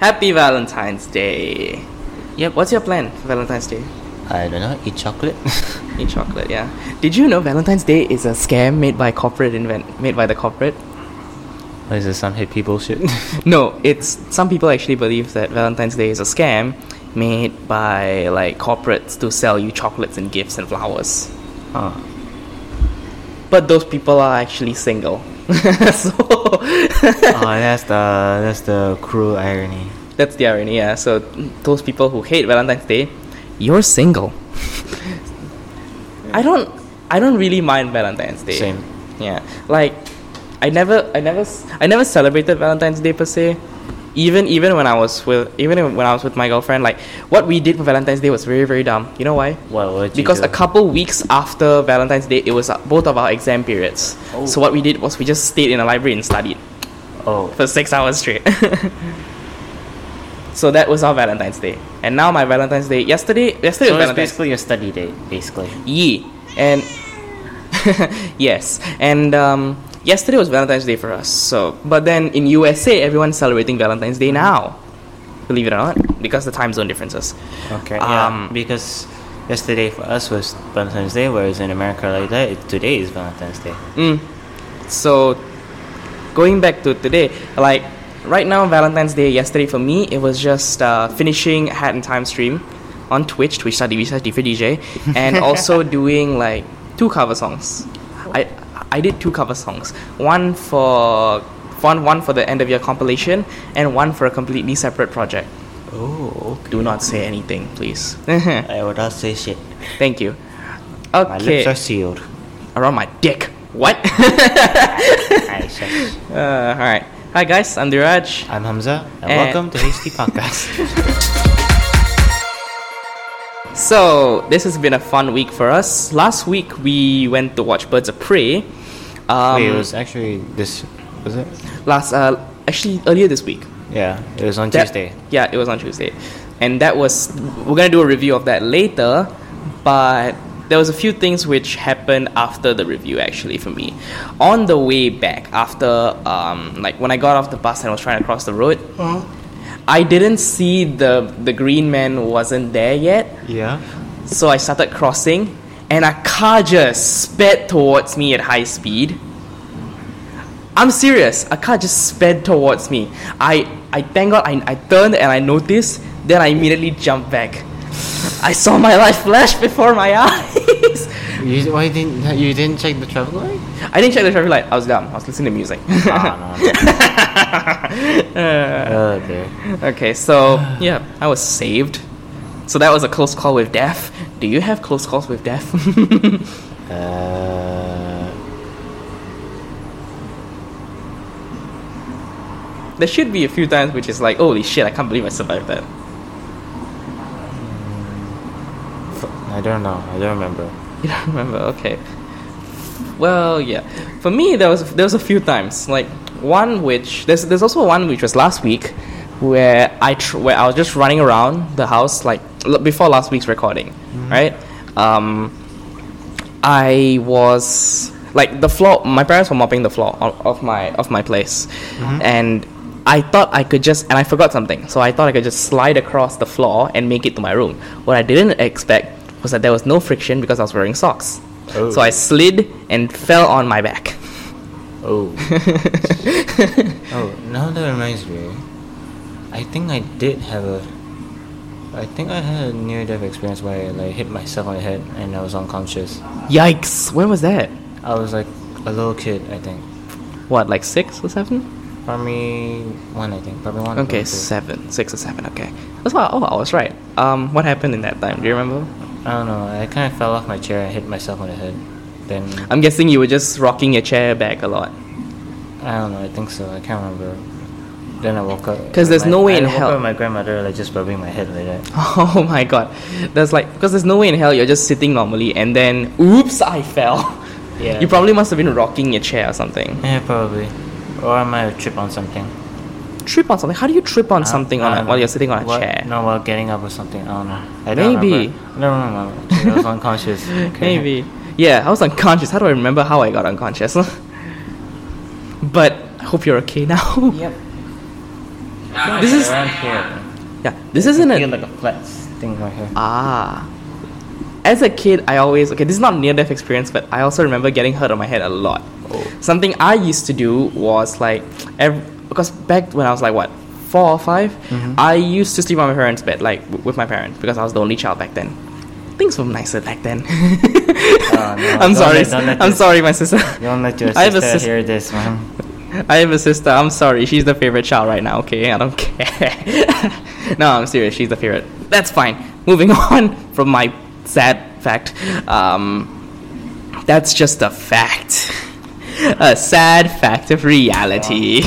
Happy Valentine's Day. Yep, what's your plan for Valentine's Day? I don't know. Eat chocolate. Eat chocolate, yeah. Did you know Valentine's Day is a scam made by corporate invent made by the corporate? What is this? Some hippie bullshit. No, it's some people actually believe that Valentine's Day is a scam made by like corporates to sell you chocolates and gifts and flowers. huh. But those people are actually single. so oh, that's the that's the cruel irony. that's the irony, yeah. So those people who hate Valentine's Day, you're single. I don't I don't really mind Valentine's Day. Same. Yeah, like I never, I never, I never celebrated Valentine's Day per se. Even even when I was with even when I was with my girlfriend, like what we did for Valentine's Day was very very dumb. You know why? What Because a couple weeks after Valentine's Day, it was uh, both of our exam periods. Oh. So what we did was we just stayed in a library and studied oh, for six hours straight. so that was our Valentine's Day. And now my Valentine's Day. Yesterday, yesterday so was Valentine's basically your study day, basically. Yee. And yes, and um, yesterday was Valentine's Day for us. So, but then in USA, everyone's celebrating Valentine's Day now. Believe it or not, because the time zone differences. Okay. Um, yeah. Because yesterday for us was Valentine's Day, whereas in America like that, it, today is Valentine's Day. Mm. So, going back to today, like right now, Valentine's Day. Yesterday for me, it was just uh, finishing Hat in Time stream on Twitch, twitch.tv slash DJ, and also doing like two cover songs. I I did two cover songs. One for one one for the end of year compilation, and one for a completely separate project. Oh, Do not say anything, please. I would not say shit. Thank you. Okay. My lips are sealed. around my dick. What? Uh, all right. Hi guys, I'm Diraj. I'm Hamza, and Eh. welcome to Hasty Podcast. So this has been a fun week for us. Last week we went to watch Birds of Prey. Um, Wait, it was actually this. Was it? last uh, actually earlier this week. Yeah, it was on That- Tuesday. Yeah, it was on Tuesday, and that was we're gonna do a review of that later. But there was a few things which happened after the review actually for me. On the way back, after um, like when I got off the bus and i was trying to cross the road, I didn't see the the green man wasn't there yet. Yeah. So I started crossing, and a car just sped towards me at high speed. I'm serious. A car just sped towards me. I, I thank God I, I turned and I noticed. Then I immediately jumped back. I saw my life flash before my eyes. You, why didn't you didn't check the traffic light? I didn't check the traffic light. I was dumb. I was listening to music. Ah, no, no. oh dear. okay, so yeah, I was saved. So that was a close call with death. Do you have close calls with death? Uh, There should be a few times which is like, holy shit, I can't believe I survived that. I don't know. I don't remember. You don't remember? Okay. Well, yeah. For me, there was there was a few times. Like one which there's there's also one which was last week, where I tr- where I was just running around the house like l- before last week's recording, right? Um, I was like the floor. My parents were mopping the floor of, of my of my place, and I thought I could just and I forgot something, so I thought I could just slide across the floor and make it to my room. What I didn't expect was that there was no friction because I was wearing socks. Oh. So I slid and fell on my back. Oh. oh, now that reminds me. I think I did have a. I think I had a near-death experience where I like hit myself on the head and I was unconscious. Yikes! Where was that? I was like a little kid, I think. What, like six or seven? Probably one, I think. Probably one. Okay, seven, six or seven. Okay, that's why. Oh, I was right. Um, what happened in that time? Do you remember? I don't know. I kind of fell off my chair and hit myself on the head. Then I'm guessing you were just rocking your chair back a lot. I don't know. I think so. I can't remember. Then I woke up. Because there's my- no way I in hell- Up my grandmother like just rubbing my head like that. Oh my god, there's like because there's no way in hell you're just sitting normally and then oops, I fell. Yeah. You probably must have been rocking your chair or something. Yeah, probably. Or I might have tripped on something. Trip on something. How do you trip on I- something on a, while you're sitting on a What- chair? No, while getting up or something. I don't know. I don't Maybe. remember. I don't remember. I was unconscious. Okay. Maybe. Yeah, I was unconscious. How do I remember how I got unconscious? but I hope you're okay now. Yep. This is around here. yeah. This isn't I feel a like a flat thing right here. ah. As a kid, I always okay. This is not near death experience, but I also remember getting hurt on my head a lot. Oh. Something I used to do was like every, because back when I was like what four or 5 Mhm. I used to sleep on my parents' bed, like w- with my parents, because I was the only child back then. Things were nicer back then. Oh, no, I'm don't sorry. let- let I'm this- sorry, my sister. Don't let your I have a sister sis- hear this, man. I have a sister. I'm sorry. She's the favorite child right now. Okay, I don't care. no, I'm serious. She's the favorite. That's fine. Moving on from my sad fact. Um, that's just a fact. A sad fact of reality.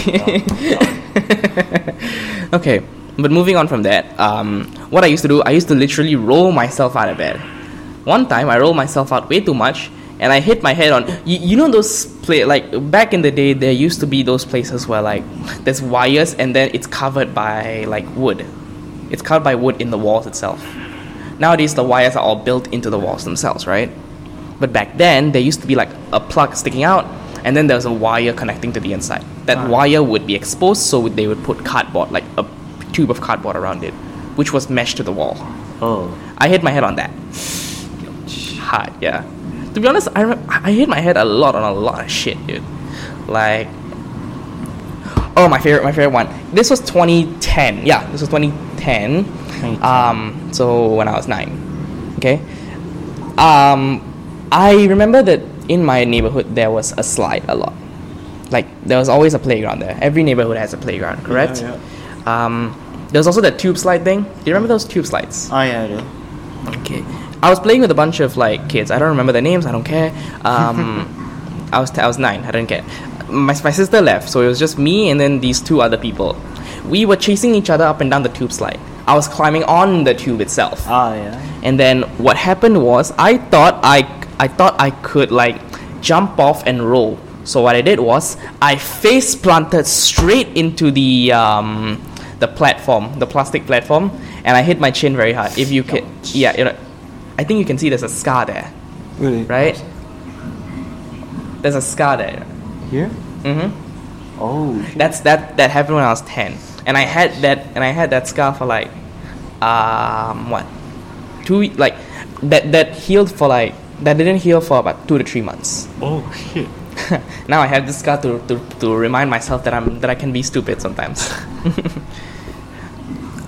okay, but moving on from that, um, what I used to do, I used to literally roll myself out of bed. One time, I rolled myself out way too much, and I hit my head on. You, you know those play like back in the day, there used to be those places where like there's wires, and then it's covered by like wood. It's covered by wood in the walls itself. Nowadays, the wires are all built into the walls themselves, right? But back then, there used to be like a plug sticking out, and then there was a wire connecting to the inside. That Ah. wire would be exposed, so they would put cardboard, like a tube of cardboard around it, which was meshed to the wall. Oh. I hit my head on that. Hard, yeah. To be honest, I, I hit my head a lot on a lot of shit, dude. Like, oh, my favorite, my favorite one. This was 2010. Yeah, this was 2010. 2010. Um, so when I was nine. Okay. Um, I remember that in my neighborhood there was a slide a lot. Like there was always a playground there. Every neighborhood has a playground, correct? yeah. Um, there was also that tube slide thing. Do you remember those tube slides? Oh yeah, I do. Okay. I was playing with a bunch of like kids. I don't remember their names. I don't care. Um, I was I was nine. I didn't care. My my sister left, so it was just me and then these two other people. We were chasing each other up and down the tube slide. I was climbing on the tube itself. Oh yeah. And then what happened was I thought I I thought I could like jump off and roll. So what I did was I face planted straight into the um, the platform, the plastic platform, and I hit my chin very hard. If you can, yeah, you know, I think you can see there's a scar there, Really? right? There's a scar there. Here? Mm-hmm. Oh. shit. That's that that happened when I was ten, and I had that and I had that scar for like, um, what, two like, that that healed for like that didn't heal for about two to three months. Oh shit. now I have this scar to, to to remind myself that I'm that I can be stupid sometimes.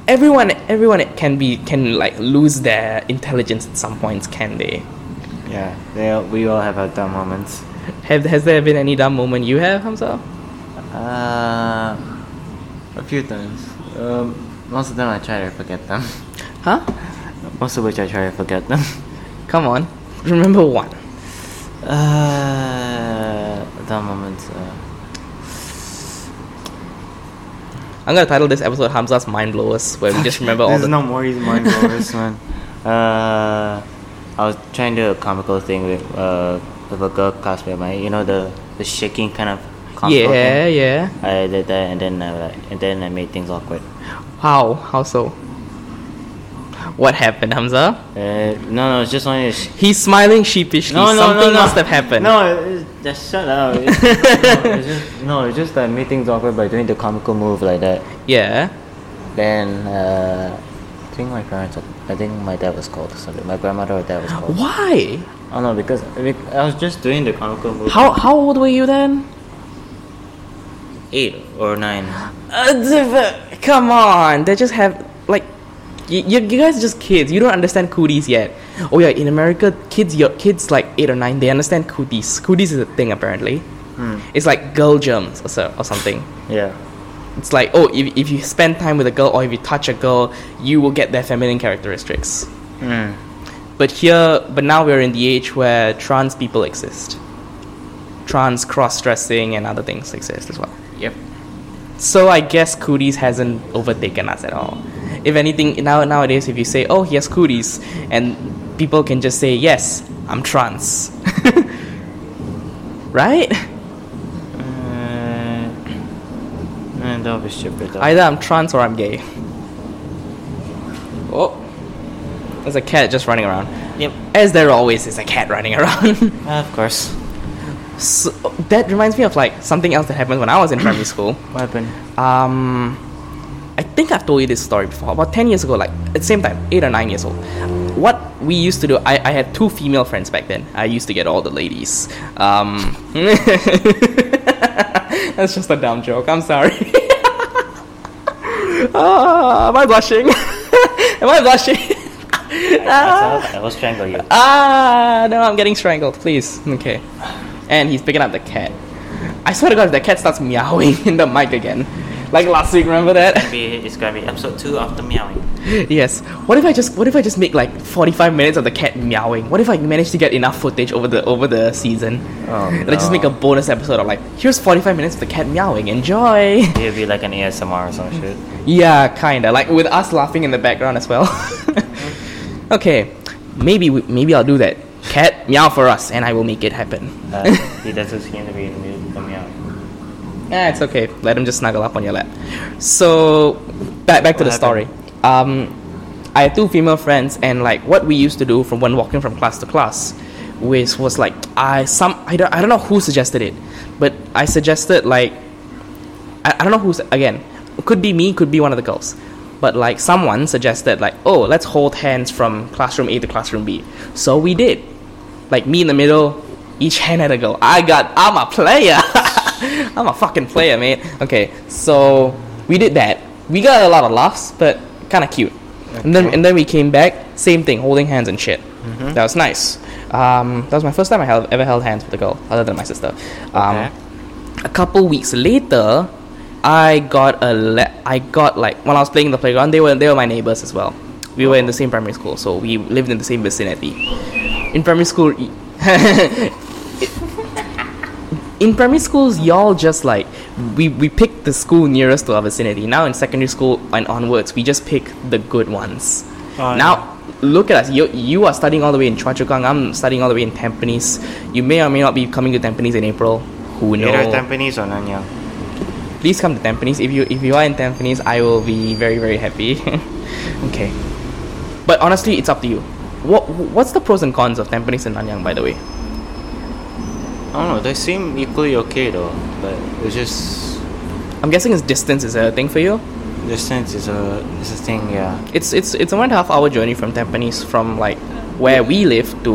everyone everyone can be can like lose their intelligence at some points, can they? Yeah. They all, we all have our dumb moments. Have has there been any dumb moment you have, Hamza? Uh, a few times. Um, most of them I try to forget them. Huh? Most of which I try to forget them. Come on, remember one. Uh, dumb moments. Uh, I'm gonna title this episode Hamza's Mind Blowers, where we just remember all There's the. no more easy mind blowers, man. Uh, I was trying to do a comical thing with uh with a girl cosplay mine. You know the the shaking kind of. comical yeah, thing? yeah. I did that, and then I like, and then I made things awkward. How? How so? What happened, Hamza? Uh, no, no, it's just only. Sh- He's smiling sheepishly. no, no, Something no, no. must have happened. No, just shut up. It's, no, it's just no, it's just that I made things awkward by doing the comical move like that. Yeah. Then uh, I think my parents, I think my dad was called or something. My grandmother or dad was called. Why? Oh no, because I was just doing the comical move. How how old were you then? Eight or nine. Uh, come on, they just have like, you, you, you guys are just kids. You don't understand cooties yet. Oh yeah, in America, kids your kids like eight or nine, they understand cooties. Cooties is a thing apparently. Hmm. It's like girl germs or so or something. Yeah. It's like oh, if, if you spend time with a girl or if you touch a girl, you will get their feminine characteristics. Hmm. But here, but now we're in the age where trans people exist. Trans cross dressing and other things exist as well. Yep. So I guess cooties hasn't overtaken us at all. If anything, now nowadays, if you say, "Oh, he has cooties," and people can just say, "Yes, I'm trans," right? Uh, that was stupid. Though. Either I'm trans or I'm gay. Oh, there's a cat just running around. Yep. As there always is a cat running around. of course. so, that reminds me of like something else that happened when I was in primary school. What happened? Um, think I've told you this story before. About 10 years ago, like at the same time, 8 or 9 years old. What we used to do, I, I had two female friends back then. I used to get all the ladies. Um, that's just a dumb joke. I'm sorry. Ah, am I blushing? am I blushing? ah, I will strangle you. ah, no, I'm getting strangled. Please. Okay. And he's picking up the cat. I swear to God, if the cat starts meowing in the mic again, like last week, remember that? Maybe it's gonna be episode two of the meowing. yes. What if I just what if I just make like 45 minutes of the cat meowing? What if I manage to get enough footage over the over the season? Oh, and I just make a bonus episode of like, here's 45 minutes of the cat meowing. Enjoy. It'll be like an ASMR or some shit. yeah, kinda like with us laughing in the background as well. okay, maybe we, maybe I'll do that. Cat meow for us, and I will make it happen. Uh, he doesn't seem to be in the mood for meowing. Ah, it's okay. Let him just snuggle up on your lap. So, back back to What the story. Um, I had two female friends, and like what we used to do from when walking from class to class, which was like I some I don't I don't know who suggested it, but I suggested like I, I don't know who's again could be me, could be one of the girls, but like someone suggested like oh let's hold hands from classroom A to classroom B. So we did, like me in the middle, each hand had a girl. I got I'm a player. I'm a fucking player, mate. Okay, so we did that. We got a lot of laughs, but kind of cute. And then and then we came back, same thing, holding hands and shit. That was nice. Um, that was my first time I held, ever held hands with a girl, other than my sister. Um, Okay. a couple weeks later, I got a le- I got like when I was playing in the playground, they were they were my neighbors as well. We were in the same primary school, so we lived in the same vicinity. In primary school, in primary schools, y'all just like we we pick the school nearest to our vicinity. Now in secondary school and onwards, we just pick the good ones. Oh, now look at us. You you are studying all the way in Choa Chu Kang. I'm studying all the way in Tampines. You may or may not be coming to Tampines in April. Who knows? Either Tampines or Nanyang. please come to Tampines. If you if you are in Tampines, I will be very very happy. okay, but honestly, it's up to you. What what's the pros and cons of Tampines and Nanyang, by the way? I don't know. They seem equally okay though, but it's just I'm guessing it's distance is a thing for you. distance is a is a thing. Yeah. It's it's it's a one and a half hour journey from Tampines from like where we live to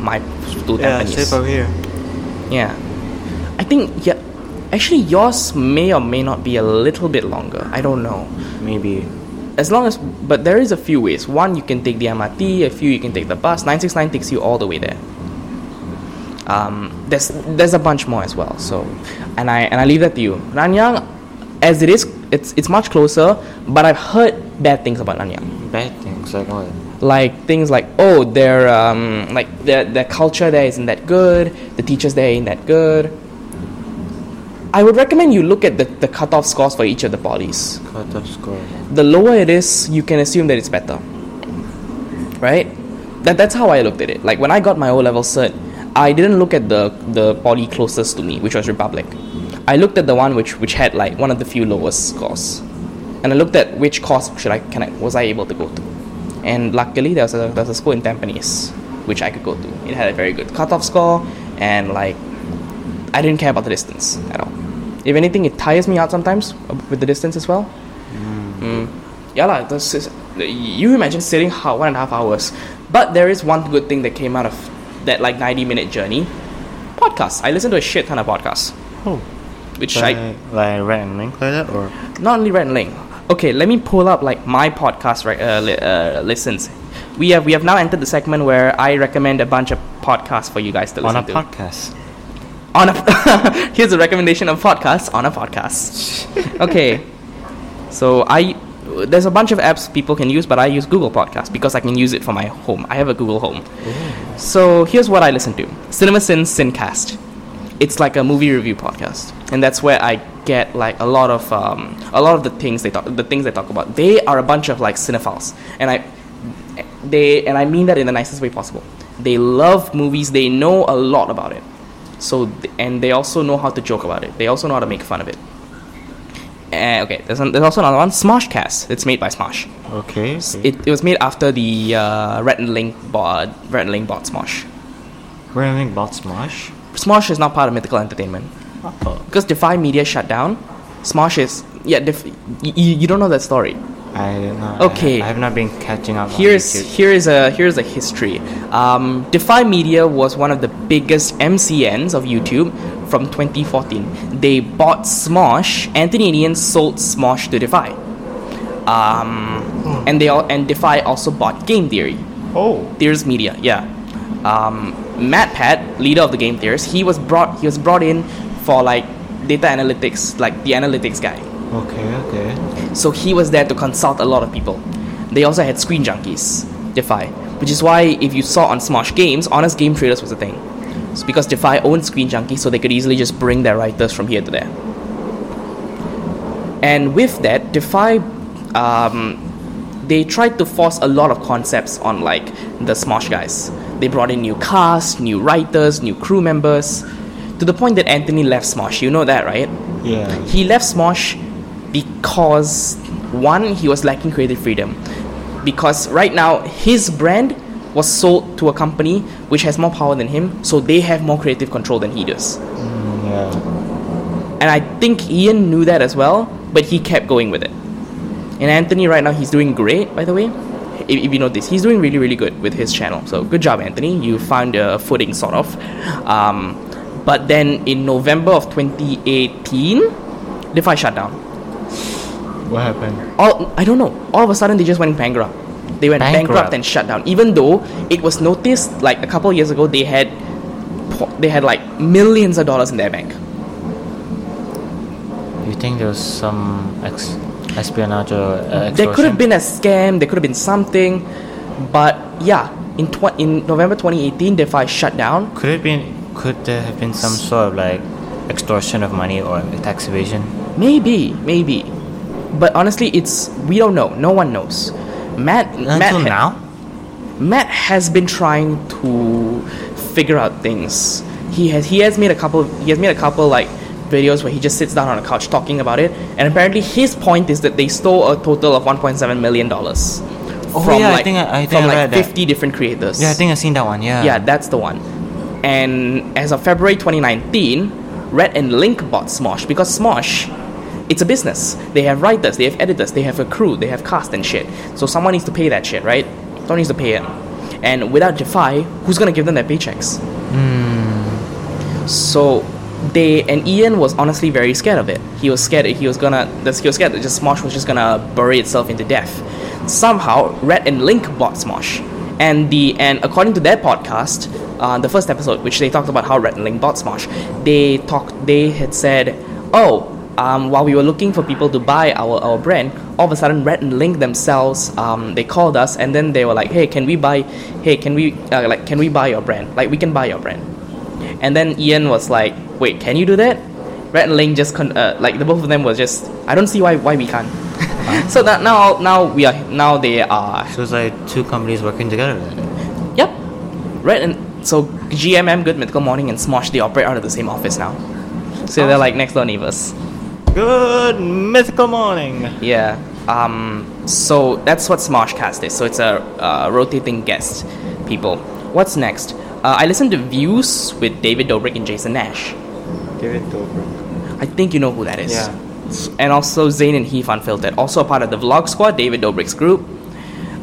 my to Tampines. here. Yeah, I think yeah. Actually, yours may or may not be a little bit longer. I don't know. Maybe. as long as but there is a few ways one you can take the mrt a few you can take the bus 969 takes you all the way there um, there's there's a bunch more as well so and i and i leave that to you nanyang as it is it's it's much closer but i've heard bad things about nanyang Bad things like what? like things like oh their um like their their culture there isn't that good the teachers there ain't that good i would recommend you look at the, the cutoff scores for each of the polys Cut off score. the lower it is, you can assume that it's better. Right? That, that's how I looked at it. Like when I got my O level cert, I didn't look at the the poly closest to me, which was Republic. I looked at the one which which had like one of the few lowest scores, and I looked at which course should I can I was I able to go to, and luckily there was a there was a school in Tampines which I could go to. It had a very good cutoff score, and like I didn't care about the distance at all. If anything, it tires me out sometimes uh, with the distance as well. Mm. Yeah, lah. this is- You imagine sitting one and a half hours, but there is one good thing that came out of that like ninety minute journey. Podcasts. I listen to a shit ton of podcasts, Oh. which I Like, like Rhett and Link like that, or not only Rhett and Link. Okay, let me pull up like my podcast right uh, li- uh, listens. We have we have now entered the segment where I recommend a bunch of podcasts for you guys to listen on a to. podcast. on a here's a recommendation of podcasts on a podcast. okay, so I there's a bunch of apps people can use, but I use Google Podcast because I can use it for my home. I have a Google Home. So here's what I listen to: CinemaSins Sincast. It's like a movie review podcast, and that's where I get like a lot of um, a lot of the things they talk the things they talk about. They are a bunch of like cinephiles, and I they and I mean that in the nicest way possible. They love movies. They know a lot about it. So and they also know how to joke about it. They also know how to make fun of it. Uh, okay, there's, an, there's also another one, Smoshcast. It's made by Smosh. Okay. It, it was made after the uh, Rhett and Link bought Rhett and Link bought Smosh. Rhett and Link bought Smosh. Smosh is now part of Mythical Entertainment Oh. because Defy Media shut down. Smosh is yeah, def- y- y- you don't know that story. I don't know. Okay. I, I have not been catching up. here's, here is a here's a history. Um, Defy Media was one of the biggest MCNs of YouTube from 2014. They bought Smosh. Anthony and Ian sold Smosh to Defy. Um, and they all and Defy also bought Game Theory. Oh. Theorist Media, yeah. Um, MatPat, leader of the Game Theorists, he was brought he was brought in for like data analytics, like the analytics guy. Okay. Okay. So he was there to consult a lot of people. They also had screen junkies, Defy, which is why if you saw on Smosh Games, Honest Game Trailers was a thing. It's because Defy owned screen junkies, so they could easily just bring their writers from here to there. And with that, Defy, um, they tried to force a lot of concepts on like the Smosh guys. They brought in new cast, new writers, new crew members, to the point that Anthony left Smosh. You know that, right? Yeah. He left Smosh because one, he was lacking creative freedom. Because right now his brand was sold to a company which has more power than him, so they have more creative control than he does. Mm, yeah. And I think Ian knew that as well, but he kept going with it. And Anthony right now he's doing great, by the way. If, if you know this, he's doing really really good with his channel. So good job, Anthony. You found a footing sort of. Um, but then in November of 2018, Defy shut down. What happened? all I don't know. All of a sudden, they just went bankrupt. They went bankrupt, Bankrupt. and shut down. Even though it was noticed like a couple of years ago, they had they had like millions of dollars in their bank. You think there was some ex- espionage or uh, There could have been a scam. There could have been something, but yeah, in tw- in November 2018, Defy shut down. Could it been? Could there have been some sort of like extortion of money or tax evasion? Maybe, maybe, but honestly, it's we don't know. No one knows. Matt, Matt Until ha- now. Matt has been trying to figure out things. He has he has made a couple he has made a couple like videos where he just sits down on a couch talking about it and apparently his point is that they stole a total of 1.7 million dollars Oh, from yeah, I like think I- I think from I like read that. 50 different creators. Yeah, I think I've seen that one. Yeah. yeah, that's the one. And as of February 2019, Rhett and Link bought Smosh because Smosh it's a business. They have writers, they have editors, they have a crew, they have cast and shit. So someone needs to pay that shit, right? Someone needs to pay it. And without Defy, who's gonna give them their paychecks? So they and Ian was honestly very scared of it. He was scared that he was gonna he was scared that just Smosh was just gonna bury itself into death. Somehow Rhett and Link bought Smosh. And the and according to their podcast, uh, the first episode, which they talked about how Rhett and Link bought Smosh, they talked they had said, Oh, um, while we were looking for people to buy our, our brand, all of a sudden Rhett and Link themselves, um, they called us and then they were like, Hey, can we buy hey can we uh, like can we buy your brand? Like we can buy your brand. And then Ian was like, "Wait, can you do that?" Rhett and Link just con- uh, like the both of them was just, "I don't see why why we can't." so that now now we are now they are So it's like two companies working together. Then. yep. Red and so GMM Good Mythical Morning and Smosh they operate out of the same office now. So they're like next door neighbors. Good mythical morning. Yeah. Um. So that's what Smoshcast is. So it's a uh, rotating guest people. What's next? Uh, I listened to Views with David Dobrik and Jason Nash. It to I think you know who that is. Yeah. And also Zane and Heath Unfiltered, also a part of the Vlog Squad, David Dobrik's group.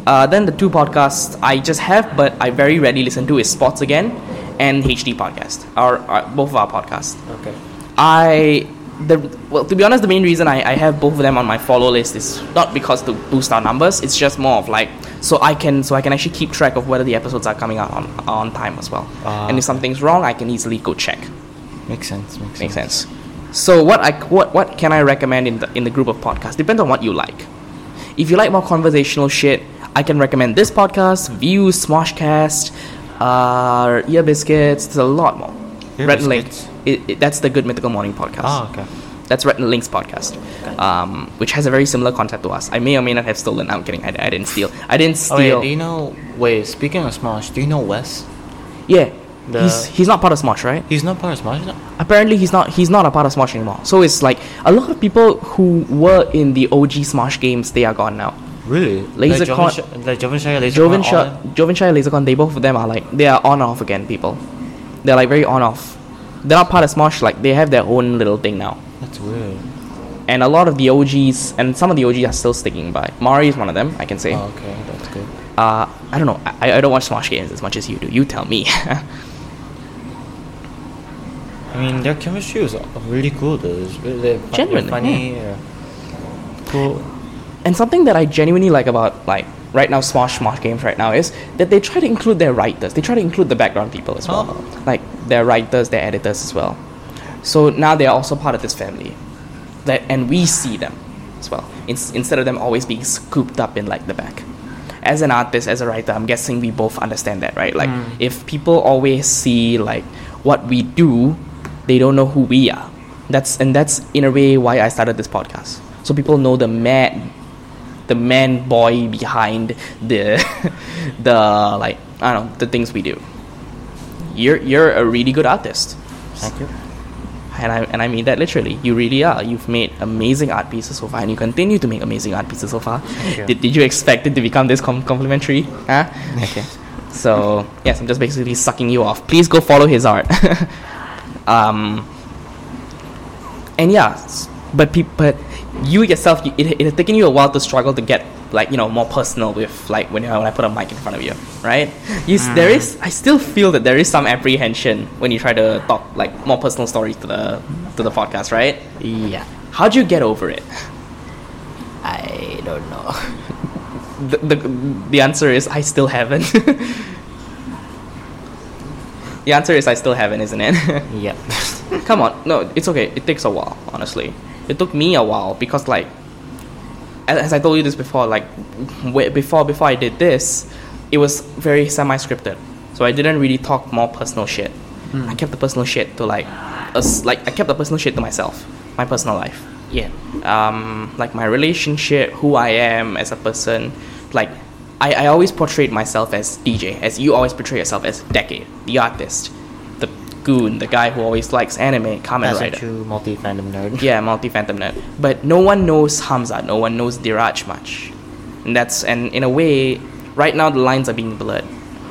Uh, then the two podcasts I just have, but I very rarely listen to is Sports Again and HD Podcast, our, our both of our podcasts. Okay. I the well to be honest, the main reason I, I have both of them on my follow list is not because to boost our numbers. It's just more of like so I can so I can actually keep track of whether the episodes are coming out on on time as well. Ah. and if something's wrong, I can easily go check. Makes sense. Makes, Makes sense. So what I what what can I recommend in the in the group of podcasts? Depends on what you like. If you like more conversational shit, I can recommend this podcast, Views, Smoshcast, uh, Ear Biscuits. There's a lot more. Ear Rhett and Link. It, it, that's the Good Mythical Morning podcast. Oh, okay. That's Rhett Link's podcast, um, which has a very similar concept to us. I may or may not have stolen. I'm kidding. I, I didn't steal. I didn't steal. Oh, wait, steal. do you know? Wait, speaking of Smosh, do you know Wes? yeah, The- he's he's not part of Smosh, right? He's not part of Smosh. No? apparently he's not he's not a part of Smosh anymore. So it's like a lot of people who were in the OG Smosh games, they are gone now. Really? Laser like Con- Joven, Sh- like Joven Shire, Laser Joven Con, all Shire, them? Joven Shire, Lasercorn, they both of them are like they are on off again. People, they're like very on off. They're not part of Smosh. Like they have their own little thing now. That's weird. and a lot of the OGs and some of the OGs are still sticking by. Mari is one of them, I can say. Oh, okay, that's good. Uh, I don't know. I, I don't watch Smosh games as much as you do. You tell me. I mean, their chemistry was really cool. Though. They're, Genuinely, funny. Yeah. Cool. and something that I genuinely like about like right now Smosh Smosh games right now is that they try to include their writers. They try to include the background people as well, Oh. like their writers, their editors as well. So now they are also part of this family, that and we see them as well in, instead of them always being scooped up in like the back. As an artist, as a writer, I'm guessing we both understand that, right? Like hmm. if people always see like what we do, they don't know who we are. That's and that's in a way why I started this podcast. So people know the man the man boy behind the the like I don't know the things we do. You're you're a really good artist, Thank you. and I and I mean that literally. You really are. You've made amazing art pieces so far, and you continue to make amazing art pieces so far. Thank you. Did, did you expect it to become this com- complimentary? Huh? Okay. So yes, I'm just basically sucking you off. Please go follow his art. um, and yeah, but peop but you yourself, you, it, it has taken you a while to struggle to get like you know more personal with like when, you when I put a mic in front of you, right? You, s There is, I still feel that there is some apprehension when you try to talk like more personal stories to the to the podcast, right? Yeah. How'd you get over it? I don't know. The, the, the answer is I still haven't. the answer is I still haven't, isn't it? yep. Come on, no, it's okay. It takes a while, honestly. It took me a while because, like, as, I told you this before, like, before before I did this, it was very semi-scripted. So I didn't really talk more personal shit. I kept the personal shit to like, like I kept the personal shit to myself, my personal life. yeah. um, like my relationship, who I am as a person. Like, I, I always portrayed myself as DJ, as you always portray yourself as Decade, the artist, goon, the guy who always likes anime, Kamen a Rider. true multi-fandom nerd. Yeah, multi Phantom nerd. But no one knows Hamza, no one knows Diraj much. And that's, and in a way, right now the lines are being blurred.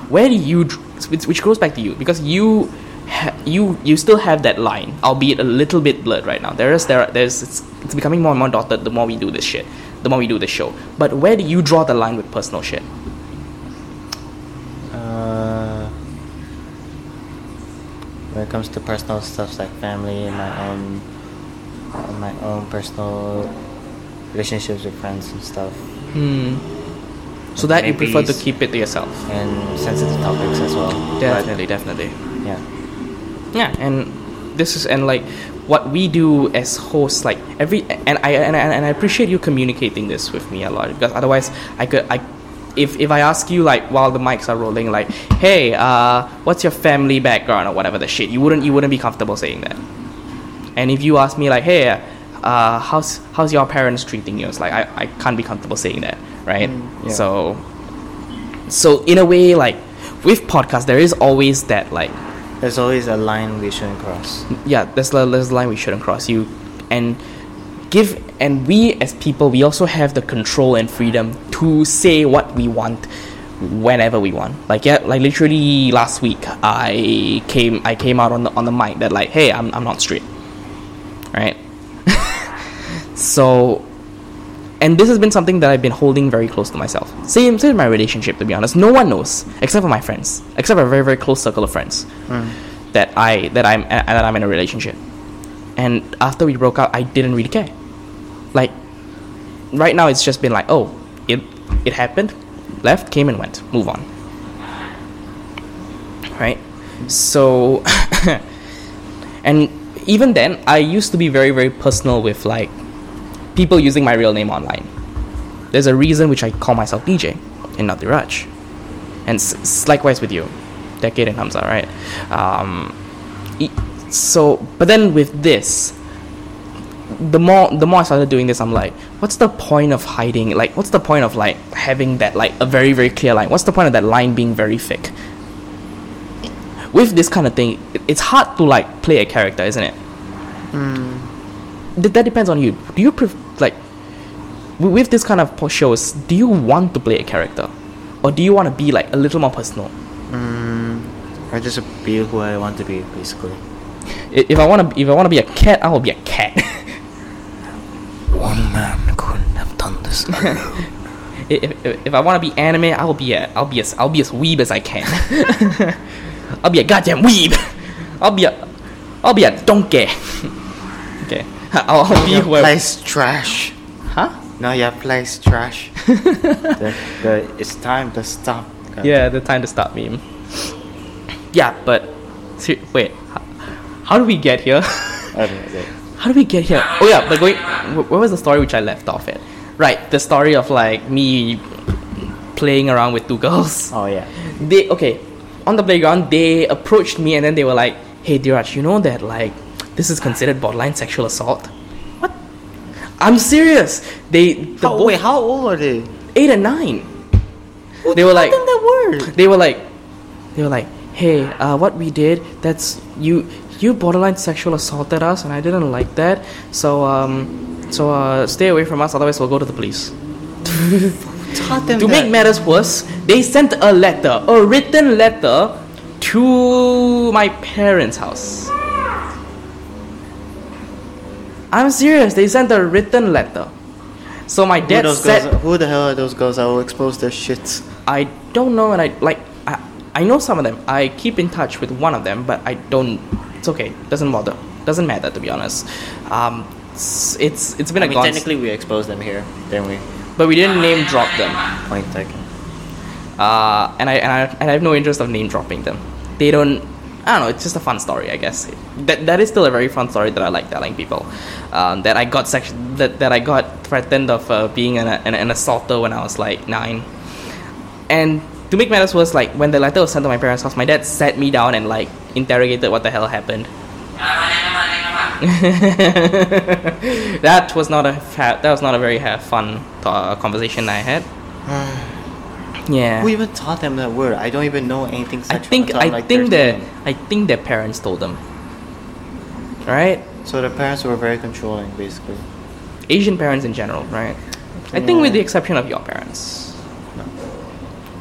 Where do you, which, which goes back to you, because you, you, you still have that line, albeit a little bit blurred right now. There is, there, there's, it's, it's becoming more and more dotted the more we do this shit, the more we do this show. But where do you draw the line with personal shit? Uh, when it comes to personal stuff like family and my own, my own personal relationships with friends and stuff, Hmm. So that you prefer to keep it to yourself. and sensitive topics as well. But, Definitely, definitely. yeah. yeah and this is and like what we do as hosts like every and I and I, and I appreciate you communicating this with me a lot because otherwise I could I if if I ask you like while the mics are rolling like hey uh what's your family background or whatever the shit you wouldn't you wouldn't be comfortable saying that and if you ask me like hey uh how's how's your parents treating you it's like I, I can't be comfortable saying that right yeah. so so in a way like with podcast there is always that like There's always a line we shouldn't cross. yeah there's a, there's a line we shouldn't cross you and give and we as people we also have the control and freedom to say what we want whenever we want like yeah like literally last week i came i came out on the on the mic that like hey i'm, I'm not straight right so and this has been something that I've been holding very close to myself. Same, same in my relationship, to be honest. No one knows except for my friends, except for a very, very close circle of friends hmm. that I that I'm that I'm in a relationship. And after we broke up, I didn't really care. Like, right now, it's just been like, oh, it it happened, left, came and went, move on. Right. So, and even then, I used to be very, very personal with like people using my real name online. There's a reason which I call myself DJ and not Diraj. And s- likewise with you, Decade and Hamza, right? Um, so, but then with this, the more the more I started doing this, I'm like, what's the point of hiding? Like, what's the point of like having that like a very very clear line? What's the point of that line being very thick? With this kind of thing, it's hard to like play a character, isn't it? Th- that depends on you. Do you pref- like with this kind of shows? Do you want to play a character, or do you want to be like a little more personal? Mm, I just be who I want to be, basically. If I want to, if I want to be a cat, I will be a cat. if, if, if I want to be anime, I will be a I'll be as I'll be as weeb as I can. I'll be a goddamn weeb. I'll be a I'll be a donkey. okay, I'll, I'll be whoever. place trash. Huh? No, your place trash. the, the, it's time to stop. Yeah, the time to stop meme. Yeah, but ser- wait, how, how did we get here? How do we get here? Oh yeah, but going, where was the story which I left off at? Right, the story of like me playing around with two girls. Oh yeah. They okay, on the playground they approached me and then they were like, "Hey, Diraj, you know that like this is considered borderline sexual assault." What? I'm serious. They the How, both- wait, how old are they? eight and nine. they were like, them that word. they were like, they were like, hey, uh, what we did, that's you, you borderline sexual assaulted us, and I didn't like that. So, um, so uh, stay away from us, otherwise we'll go to the police. Taught them to that. make matters worse, they sent a letter, a written letter, to my parents' house. I'm serious. They sent a written letter. So my dad those said, girls, who the hell are those girls that will expose their shits? I don't know, and I like I, I know some of them. I keep in touch with one of them, but I don't. It's okay. Doesn't bother. Doesn't matter to be honest. Um, it's it's, it's been I a mean, technically we exposed them here, didn't we? but we didn't name drop them. Point taken. Uh, and I and I and I have no interest of name dropping them. They don't. I don't know. It's just a fun story, I guess. That that is still a very fun story that I like telling people. Um, that I got sex that, that I got threatened of uh, being an, an an assaulter when I was like nine. And to make matters worse, like when the letter was sent to my parents' house, my dad sat me down and like interrogated what the hell happened. that was not a fa- that was not a very ha- fun uh, conversation I had. Yeah. Who even taught them that word? I don't even know anything I think I like, think 13. that I think their parents told them. Right? So the parents were very controlling, basically. Asian parents in general, right? I think with the exception of your parents. No.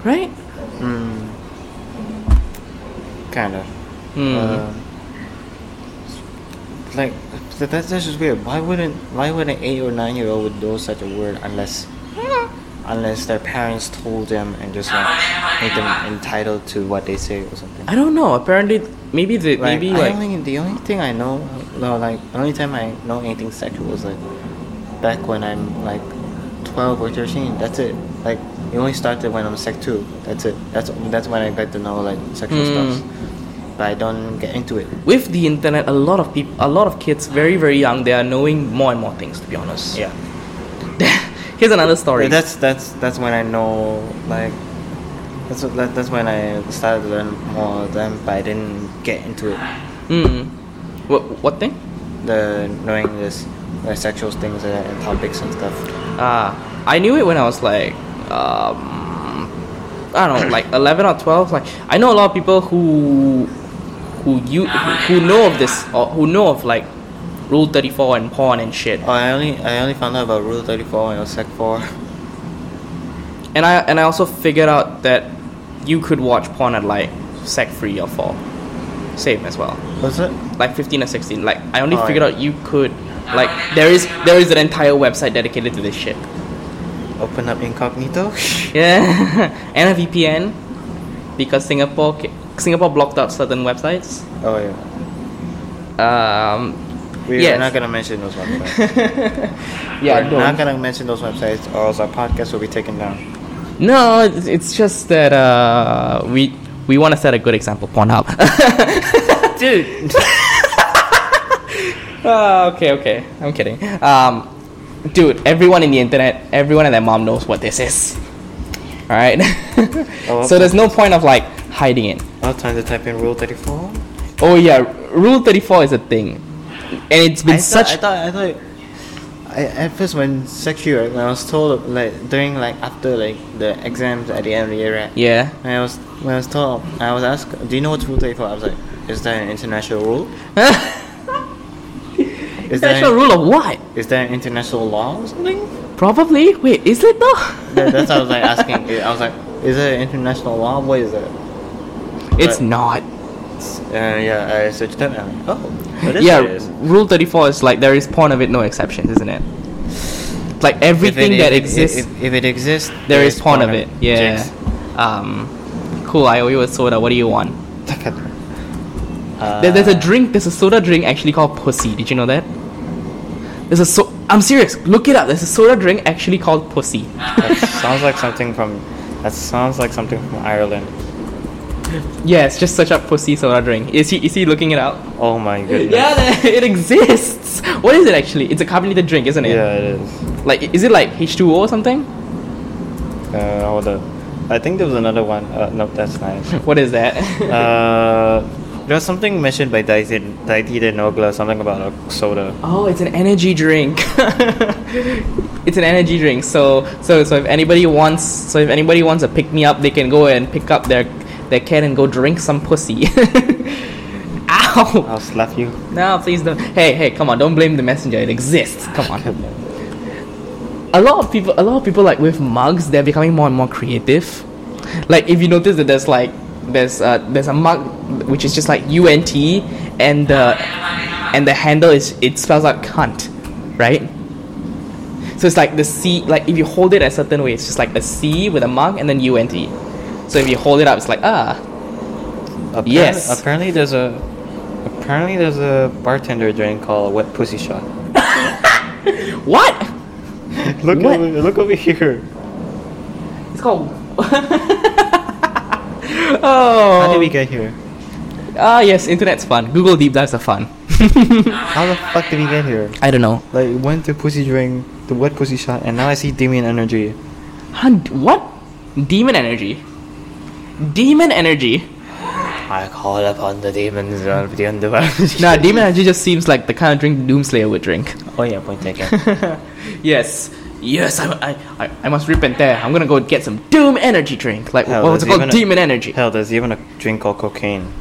Right? Mm. Kind of. Uh, like th- that's that's just weird. Why wouldn't why would an eight or nine year old would know such a word unless unless their parents told them and just like make them entitled to what they say or something. I don't know. Apparently maybe the Like, maybe I like only, the only thing I know, no, like the only time I know anything sexual was like back when I'm like twelve or thirteen. That's it. Like it only started when I'm sec two. That's it. That's that's when I got to know like sexual Hmm. stuff. But I don't get into it. with the internet a lot of people a lot of kids very very young they are knowing more and more things to be honest. Yeah. Here's another story. But that's that's that's when I know like that's that, that's when I started to learn more of them. But I didn't get into it. mm. What what thing? The knowing this like sexual things and, and topics and stuff. Uh, I knew it when I was like, um, I don't know, like 11 or 12. Like, I know a lot of people who, who you, who, know of this, or who know of like Rule 34 and porn and shit. Oh, I only I only found out about Rule Thirty Four when I was sec four. And I, and I also figured out that you could watch porn at like sec 3 or 4. Same as well. Was it? Like 15 or 16. Like, I only Oh, figured yeah. out you could, like, there is, there is an entire website dedicated to this shit. Open up incognito. Yeah, and a VPN because Singapore ca- Singapore blocked out certain websites. oh yeah. Um, We're Yes. not gonna mention those websites. yeah, We're don't. not gonna mention those websites, or else our podcast will be taken down. no, it's, it's just that uh, we we want to set a good example. Pornhub, dude. uh, okay, okay, I'm kidding. Um, dude, everyone in the internet, everyone and their mom knows what this is. All right, Oh, so there's no point of like hiding it. Oh, time to type in Rule Thirty Four. Oh yeah, Rule Thirty Four is a thing, and it's been I such. Thought, I thought. I thought. I, at first, when sexual, right, when I was told like during like after like the exams at the end of the year, right? yeah. When I was when I was told, I was asked, "Do you know what's Rule 34?" I was like, "Is that an international rule? Is that International rule of what? is that an international law or something?" Probably. Wait, is it though? That, that's what I was like asking. I was like, "Is it an international law? What is it?" It's not. Uh, yeah, I searched I'm like, oh, that is yeah, is. Rule Thirty Four is like there is porn of it, no exceptions, isn't it? like everything it, that it- exists, If, if it exists, there is porn of of it. Yeah. Jinx. Um, cool. I owe you a soda. What do you want? Look at her. Uh, There, there's a drink. There's a soda drink actually called Pussy. Did you know that? There's a so. I'm serious. Look it up. There's a soda drink actually called Pussy. That sounds like something from. That sounds like something from Ireland. Yes, just search up Pussy soda drink. Is he is he looking it up? Oh my goodness. Yeah, it exists. What is it actually? It's a carbonated drink, isn't it? Yeah, it is. Like, is it like H2O or something? Uh, hold up. I think there was another one. Uh, no, that's nice. What is that? uh, there was something mentioned by Daithi Nogla, something about a soda. oh, it's an energy drink. it's an energy drink. So, so, so if anybody wants, so if anybody wants a pick me up, they can go and pick up their their can and go drink some pussy. Ow! I'll slap you. No, please don't. Hey, hey, come on! Don't blame the messenger. It exists. Come on. a lot of people, a lot of people like with mugs, they're becoming more and more creative. Like if you notice that there's like there's uh, there's a mug which is just like UNT and the and the handle is it spells out cunt, right? So it's like the C, like if you hold it a certain way, it's just like a C with a mug and then UNT. So if you hold it up, it's like ah, Apparently, Yes. Apparently, there's a. Apparently, there's a bartender drink called Wet Pussy Shot. what? look What? over, look over here. It's called. oh. How did we get here? Ah, yes, internet's fun. Google deep dives are fun. How the fuck did we get here? I don't know. Like went to pussy drink, the wet pussy shot, and now I see demon Energy. Huh, what? Demon energy. Demon energy. I call upon the demons uh, of the underworld. Nah, demon energy just seems like the kind of drink Doomslayer would drink. Oh yeah, point taken. yes. Yes, I, I, I, must repent there. I'm gonna go get some Doom energy drink. Like, Hell, what was it called? even a- Demon energy. Hell, there's even a drink called cocaine.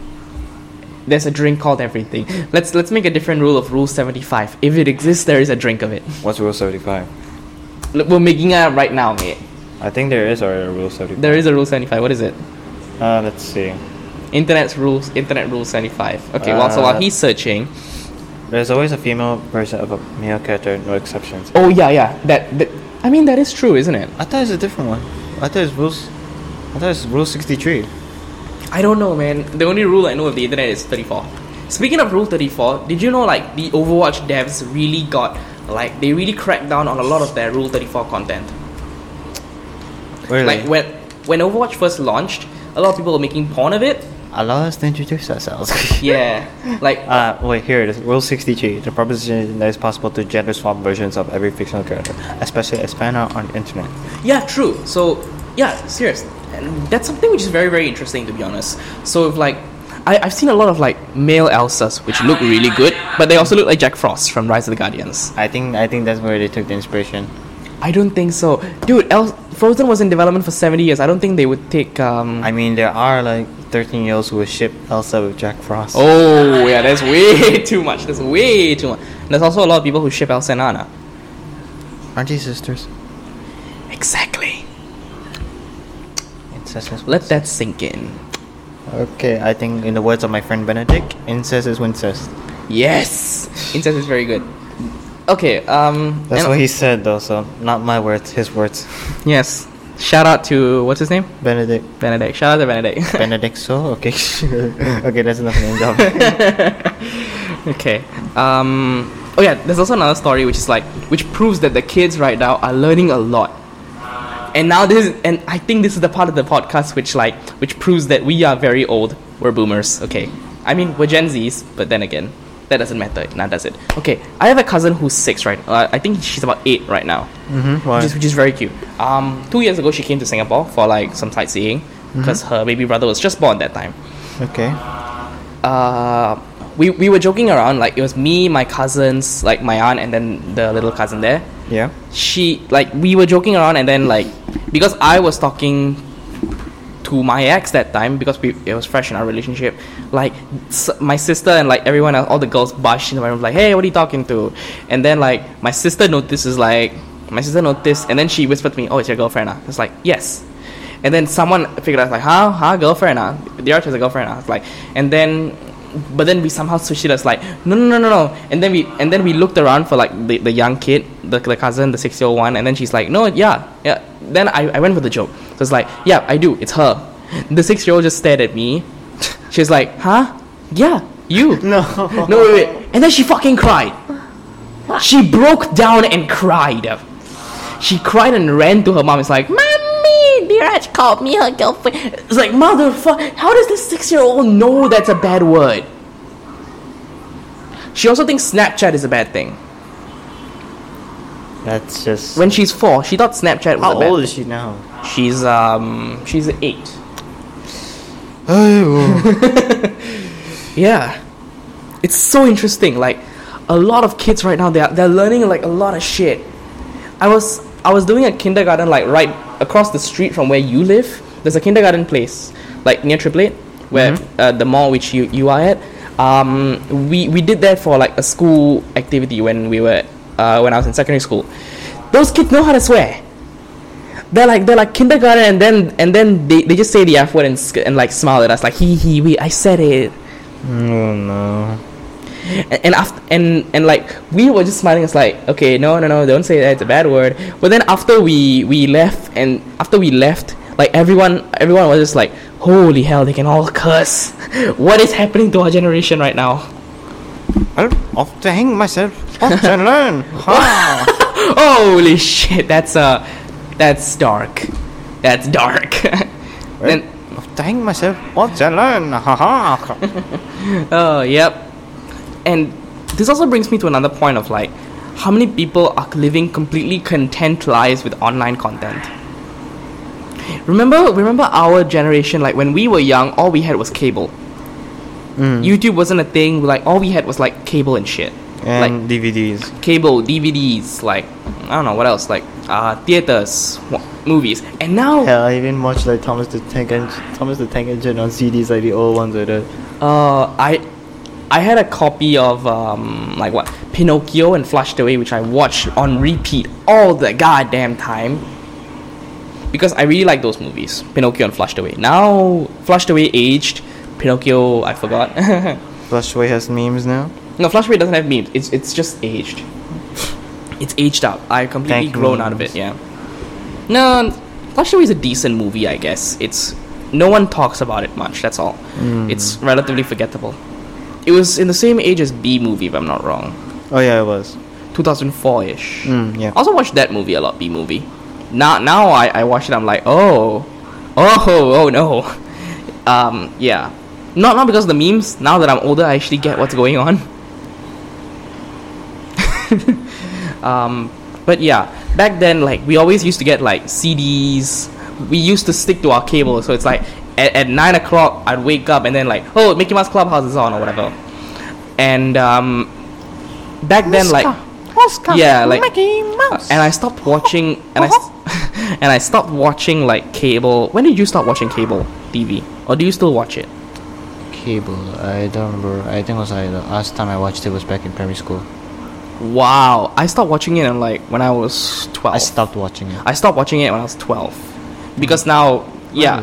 There's a drink called everything. Let's let's make a different rule of Rule 75. If it exists, there is a drink of it. What's Rule 75? Look, We're making it up right now, mate. I think there is already a Rule 75. There is a Rule 75. What is it? Uh, let's see. Internet's rules. Internet Rule 75. Okay. well, so while Uh, he's searching, There's always a female version of a male character, no exceptions. Oh yeah, yeah. That, that I mean that is true, isn't it? I thought it's a different one. I thought it's rules. I thought it's Rule 63. I don't know, man. The only rule I know of the internet is 34. Speaking of Rule 34, did you know like the Overwatch devs really got like they really cracked down on a lot of their Rule 34 content. Really? Like when when Overwatch first launched, a lot of people are making porn of it. Allow us to introduce ourselves. Yeah, like Uh, wait, here it is. Rule 63. The proposition that it's possible to gender swap versions of every fictional character, especially as fan art on the internet. Yeah, true. So, yeah, serious. And that's something which is very, very interesting to be honest. So, if like, I, I've seen a lot of like male Elsas which look really good, but they also look like Jack Frost from Rise of the Guardians. I think I think that's where they took the inspiration. I don't think so, dude. El- Frozen was in development for seventy years. I don't think they would take. um I mean, there are like 13 year olds who would ship Elsa with Jack Frost. Oh yeah, that's way too much. That's way too much. There's also a lot of people who ship Elsa and Anna. Aren't they sisters? Exactly. Incest is Let that sink in. Okay, I think in the words of my friend Benedict, incest is wincest. Yes, incest is very good. Okay. Um. That's what he said though, so not my words, his words. Yes. Shout out to what's his name? Benedict. Benedict. Shout out to Benedict. Benedict so? Okay. okay, that's enough name drop. okay. Um. Oh yeah. There's also another story which is like which proves that the kids right now are learning a lot. And now this is, and I think this is the part of the podcast which like which proves that we are very old. We're boomers. Okay. I mean we're Gen Zs, but then again, that doesn't matter. Now does it? Okay. I have a cousin who's six right. Uh, I think she's about eight right now. mm-hmm. Which is, which is very cute. Um, two years ago, she came to Singapore for like some sightseeing because her baby brother was just born that time. Okay. Uh, we, we were joking around like it was me, my cousins, like my aunt, and then the little cousin there. Yeah. She like we were joking around, and then like because I was talking to my ex that time because we it was fresh in our relationship. Like s- my sister and like everyone else, all the girls bushed into my room like, "Hey, what are you talking to?" And then like my sister notices like my sister noticed, and then she whispered to me, "Oh, it's your girlfriend." Ah, it's like yes. And then someone figured out like, "Huh, huh, girlfriend? Ah, the arch has a girlfriend." Ah, it's like, and then but then we somehow switched it as like no no no no no. And then we and then we looked around for like the, the young kid the, the cousin the six year old one and then she's like no yeah yeah. Then I, I went for the joke. So it's like yeah I do. It's her. The six year old just stared at me. She's like huh? Yeah you. No. no wait wait. And then she fucking cried. She broke down and cried. She cried and ran to her mom. It's like mommy Diraj called me her girlfriend it's like motherfucker how does this six year old know that's a bad word she also thinks Snapchat is a bad thing. That's just. When she's four, she thought Snapchat was How a bad old is she now? She's um she's eight. Yeah. It's so interesting. Like a lot of kids right now they are they're learning like a lot of shit. I was I was doing a kindergarten like right across the street from where you live. There's a kindergarten place like near Triple Eight, where uh, the mall which you you are at. Um, we we did that for like a school activity when we were uh, when I was in secondary school. Those kids know how to swear. They're like they're like kindergarten and then and then they, they just say the F word and, and like smile at us like hee hee we I said it Oh no. And and after and and like we were just smiling. It's like okay, no, no, no, don't say that. It's a bad word. But then after we we left, and after we left, like everyone everyone was just like, holy hell, they can all curse. what is happening to our generation right now? Well, off to hang myself. Off to learn. Holy shit, that's uh, that's dark. That's dark. then Off to hang myself. Off to learn. Ha ha. Oh, yep. And this also brings me to another point of like, how many people are living completely content lives with online content? Remember, remember our generation, like when we were young, all we had was cable. Mm. YouTube wasn't a thing. Like all we had was like cable and shit. And DVDs. Cable, DVDs, like I don't know what else, like uh, theaters, wa- movies, and now Hell, I even watched like Thomas the Tank Engine, Thomas the Tank Engine on CDs, like the old ones like that. Uh, I I had a copy of um like what Pinocchio and Flushed Away, which I watched on repeat all the goddamn time. Because I really like those movies, Pinocchio and Flushed Away. Now Flushed Away aged, Pinocchio I forgot. Flushed Away has memes now. no, Flushed Away doesn't have memes. It's it's just aged. It's aged up. I completely Thank grown out of it. Yeah. No, Flushed Away is a decent movie, I guess. It's no one talks about it much. That's all. Mm. It's relatively forgettable. It was in the same age as B movie, if I'm not wrong. Oh yeah, it was. 2004 ish. Mm, yeah. I also watched that movie a lot, B movie. Now, now I, I watch it, I'm like, oh, oh, oh no. Um, yeah. Not, not because of the memes. Now that I'm older, I actually get what's going on. um, but yeah, back then, like, we always used to get like CDs. We used to stick to our cable, so it's like at, at 9 o'clock, I'd wake up and then, like, oh, Mickey Mouse Clubhouse is on or whatever. And um, back then, like, yeah, like, Mickey Mouse. and I stopped watching, and I, s- and I stopped watching like cable. When did you stop watching cable TV, or do you still watch it? Cable. I don't remember. I think it was like the last time I watched it was back in primary school. Wow, I stopped watching it and like when I was twelve. I stopped watching it. I stopped watching it when I was twelve, because now, When yeah,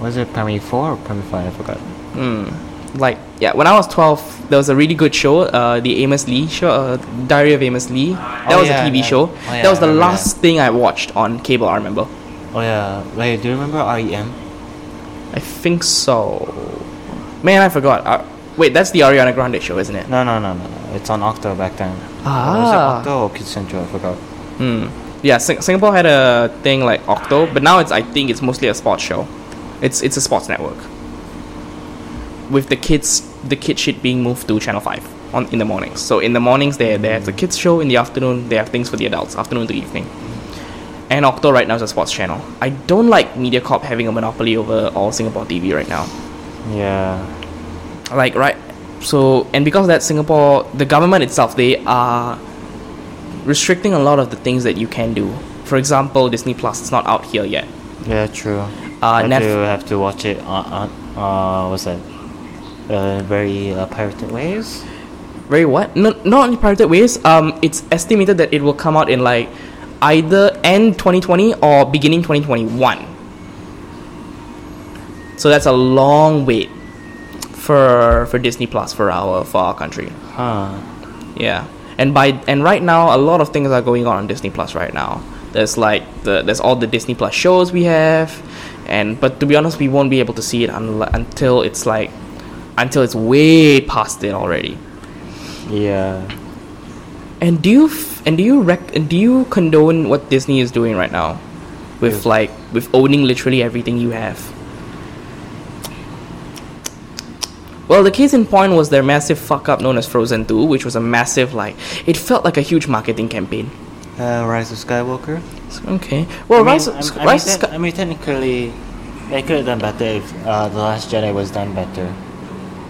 Was it, primary four or primary five? I forgot. mm, like yeah, when I was twelve, there was a really good show, uh, the Amos Lee show, uh, Diary of Amos Lee. That Oh, was yeah, a TV yeah. show. Oh, yeah, that was the last thing I watched on cable. I remember. Oh yeah. Wait, do you remember REM? I think so. Man, I forgot. Uh, wait, that's the Ariana Grande show, isn't it? No, no, no, no, no. It's on Okto back then. Ah. Or was it Okto or Kids Central? I forgot. Hmm. Yeah, Sing- Singapore had a thing like Okto, but now it's I think it's mostly a sports show. It's it's a sports network. With the kids, the kid shit being moved to Channel Five on in the mornings. So in the mornings they they have the kids show. In the afternoon they have things for the adults. Afternoon to evening. And Okto right now is a sports channel. I don't like MediaCorp having a monopoly over all Singapore TV right now. Yeah. like right so and because of that singapore the government itself they are restricting a lot of the things that you can do for example disney plus is not out here yet Yeah, true. Uh, have Netf- to have to watch it on, on uh, what's that? Uh, very uh, pirated ways. very what no, not only pirated ways um it's estimated that it will come out in like either end 2020 or beginning 2021 so that's a long wait for for Disney Plus for our for our country. Huh. Yeah, and by and right now, a lot of things are going on on Disney Plus right now. There's like the there's all the Disney Plus shows we have, and but to be honest, we won't be able to see it unle- until it's like until it's way past it already. Yeah. And do you f- and do you rec- and do you condone what Disney is doing right now, with like with owning literally everything you have? Well, the case in point was their massive fuck up known as Frozen 2, which was a massive like it felt like a huge marketing campaign. Uh, Rise of Skywalker. Okay. Well, I mean, Rise, of- I mean, Rise of te- Sky- I mean, technically, they could have done better if uh, The Last Jedi was done better.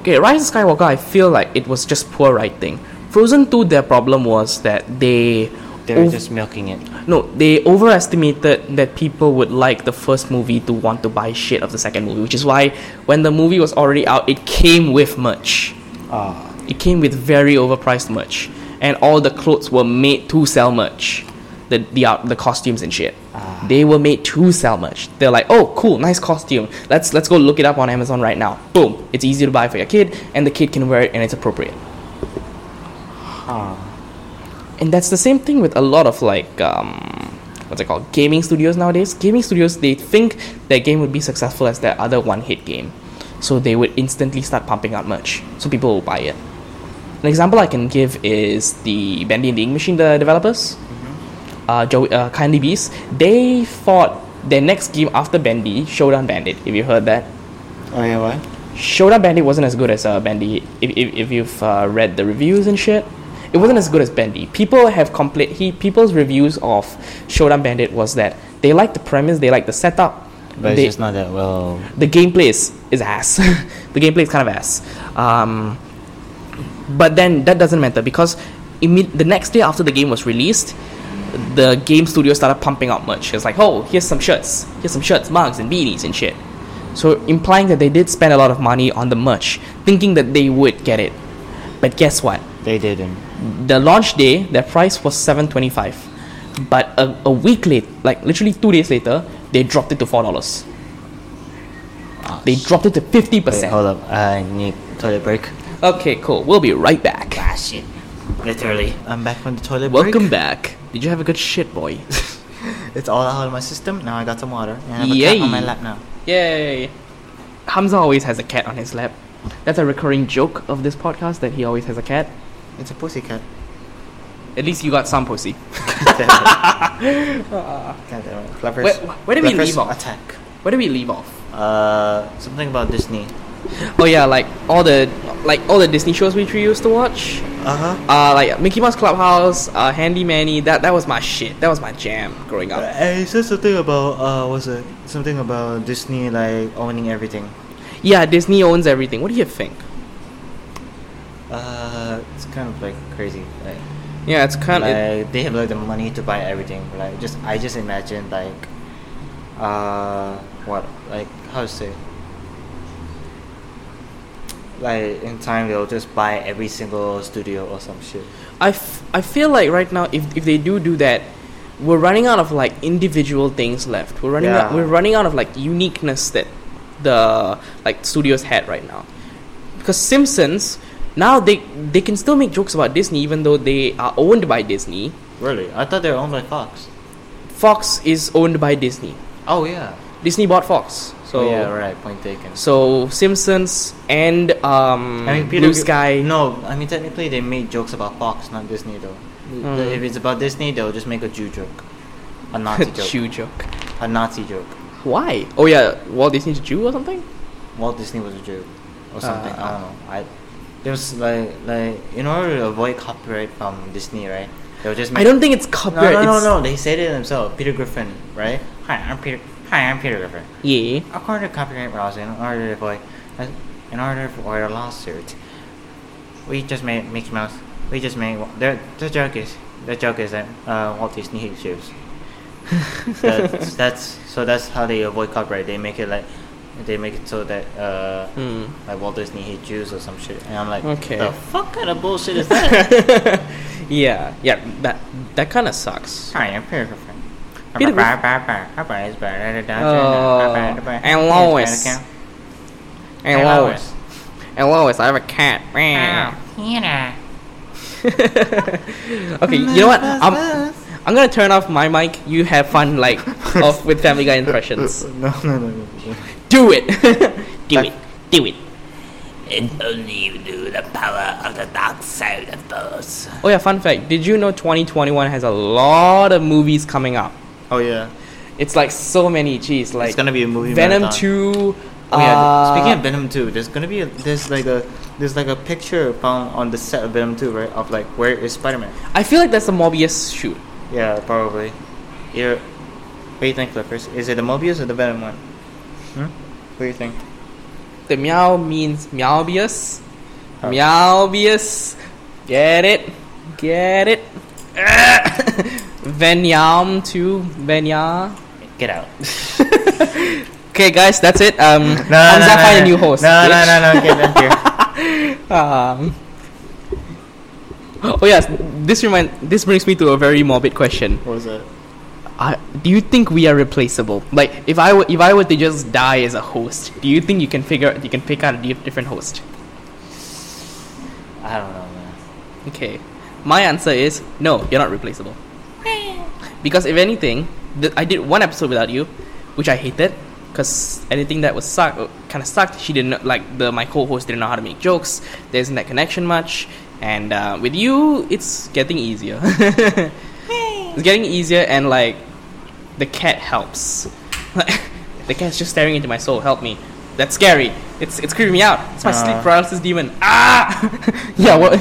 Okay, Rise of Skywalker, I feel like it was just poor writing. Frozen 2, their problem was that they. They were ov- just milking it. No, they overestimated that people would like the first movie to want to buy shit of the second movie, which is why when the movie was already out, it came with merch. Ah. It came with very overpriced merch, and all the clothes were made to sell merch. The the out the costumes and shit. Ah. They were made to sell merch. They're like, oh, cool, nice costume. Let's let's go look it up on Amazon right now. Boom, it's easy to buy for your kid, and the kid can wear it, and it's appropriate. Huh. And that's the same thing with a lot of like um, what's it called? Gaming studios nowadays. Gaming studios they think their game would be successful as their other one-hit game, so they would instantly start pumping out merch, so people will buy it. An example I can give is the Bendy and the Ink Machine, the developers, uh, Joey, uh, Kindly Beast. They thought their next game after Bendy, Showdown Bandit. If you heard that, Oh yeah, what? Showdown Bandit wasn't as good as uh, Bendy. If, if, if you've uh, read the reviews and shit, it wasn't as good as Bendy. People have complete. He people's reviews of Showdown Bandit was that they like the premise, they like the setup. But they, it's just not that well. the gameplay is, is ass. the gameplay is kind of ass. Um, but then that doesn't matter because imme- the next day after the game was released, the game studio started pumping out merch. It's like, oh, here's some shirts, here's some shirts, mugs, and beanies and shit. So implying that they did spend a lot of money on the merch, thinking that they would get it. But guess what? They didn't. The launch day, their price was seven twenty five, but a, a week late, like literally two days later, they dropped it to four dollars. They dropped it to fifty Wait, percent. hold up. I need toilet break. Okay, cool. We'll be right back. Ah shit. Literally. I'm back from the toilet Welcome break. back. Did you have a good shit, boy? It's all out of my system. Now I got some water. And I have a Yay. cat on my lap now. Yay! Hamza always has a cat on his lap. That's a recurring joke of this podcast that he always has a cat. It's a pussy cat. At least you got some pussy. God damn it. God damn it. Where- where did we leave off? Attack. Where do we leave off? Uh, something about Disney. Oh yeah, like all the like all the Disney shows which we used to watch. Uh huh. Uh, like Mickey Mouse Clubhouse, uh, Handy Manny. That that was my shit. That was my jam growing up. Uh, it says something about uh, what's it? Something about Disney like owning everything. Yeah, Disney owns everything. What do you think? Uh, it's kind of like crazy. Like, Yeah, it's kind of. like they have like the money to buy everything. Like just I just imagine like, uh, what like how to say. Like in time they'll just buy every single studio or some shit. I, f- I feel like right now if, if they do do that we're running out of like individual things left we're running out we're running out of like uniqueness that the like studios had right now because simpsons now they they can still make jokes about disney even though they are owned by disney Really? I thought they were owned by Fox. fox is owned by disney Oh yeah. disney bought fox so oh, yeah, right. Point taken. so simpsons and um I mean, Peter blue sky No, I mean technically they made jokes about Fox, not Disney though. Mm. If it's about Disney, they'll just make a Jew joke, a Nazi joke, Jew joke a Nazi joke. why oh yeah walt disney's a jew or something Walt Disney was a Jew, or something. Uh. I don't know. I there was like like in order to avoid copyright from Disney, right? They'll just make i don't think it's copyright no no it's- no. They said it themselves. Peter Griffin, right? Hi, I'm Peter. Hi, I'm Peter Griffin. yeah According to copyright laws, in order to avoid, in order to avoid a lawsuit, we just made Mickey Mouse. We just made the the joke is the joke is that uh, Walt Disney hates Jews. that's, that's so that's how they avoid copyright. They make it like they make it so that uh, Hmm. like Walt Disney hates Jews or some shit. And I'm like, Okay. the fuck kind of bullshit is that? yeah, yeah, that that kind of sucks. Hi, I'm Peter Griffin. Peter Griffin. Oh, Oh, and Lois. And Lois. and Lois, I have a cat. Meow. Hannah. okay, you know what? I'm, I'm gonna turn off my mic. You have fun, like, off with Family Guy impressions. No, no, no, no. no. Do it. do it. Do it. And only you do the power of the dark side of those. Oh yeah, fun fact. Did you know 2021 has a lot of movies coming up? Oh yeah. It's like so many. cheese. like it's gonna be a movie. Venom marathon. 2. Oh yeah. uh, Speaking of Venom 2, there's gonna be a there's like a there's like a picture found on the set of Venom 2, right? Of like where is Spider-Man? I feel like that's a Morbius shoot. Yeah, probably. Yeah. What do you think, Flippers? Is it the Morbius or the Venom one? Hmm? What do you think? The meow means meowbius. Oh. Meowbius. Get it? Get it? Venyam 2. Venya. Get out. Okay, guys, that's it. Um, No, Hamza, no, no, find no. a new host. No, no, bitch. no, no. Get out here. Um, oh yes, this remind this brings me to a very morbid question. What was that? I, do you think we are replaceable? Like, if I were if I were to just die as a host, do you think you can figure you can pick out a different host? I don't know, man. Okay, my answer is no. You're not replaceable. Because if anything, th- I did one episode without you, which I hated. Because anything that was suck kind of sucked. She didn't like the my co-host didn't know how to make jokes. There isn't that connection much. And uh, with you, it's getting easier. it's getting easier, and like the cat helps. the cat's just staring into my soul. Help me. That's scary. It's it's creeping me out. It's my sleep Uh. paralysis demon. Ah! yeah. What?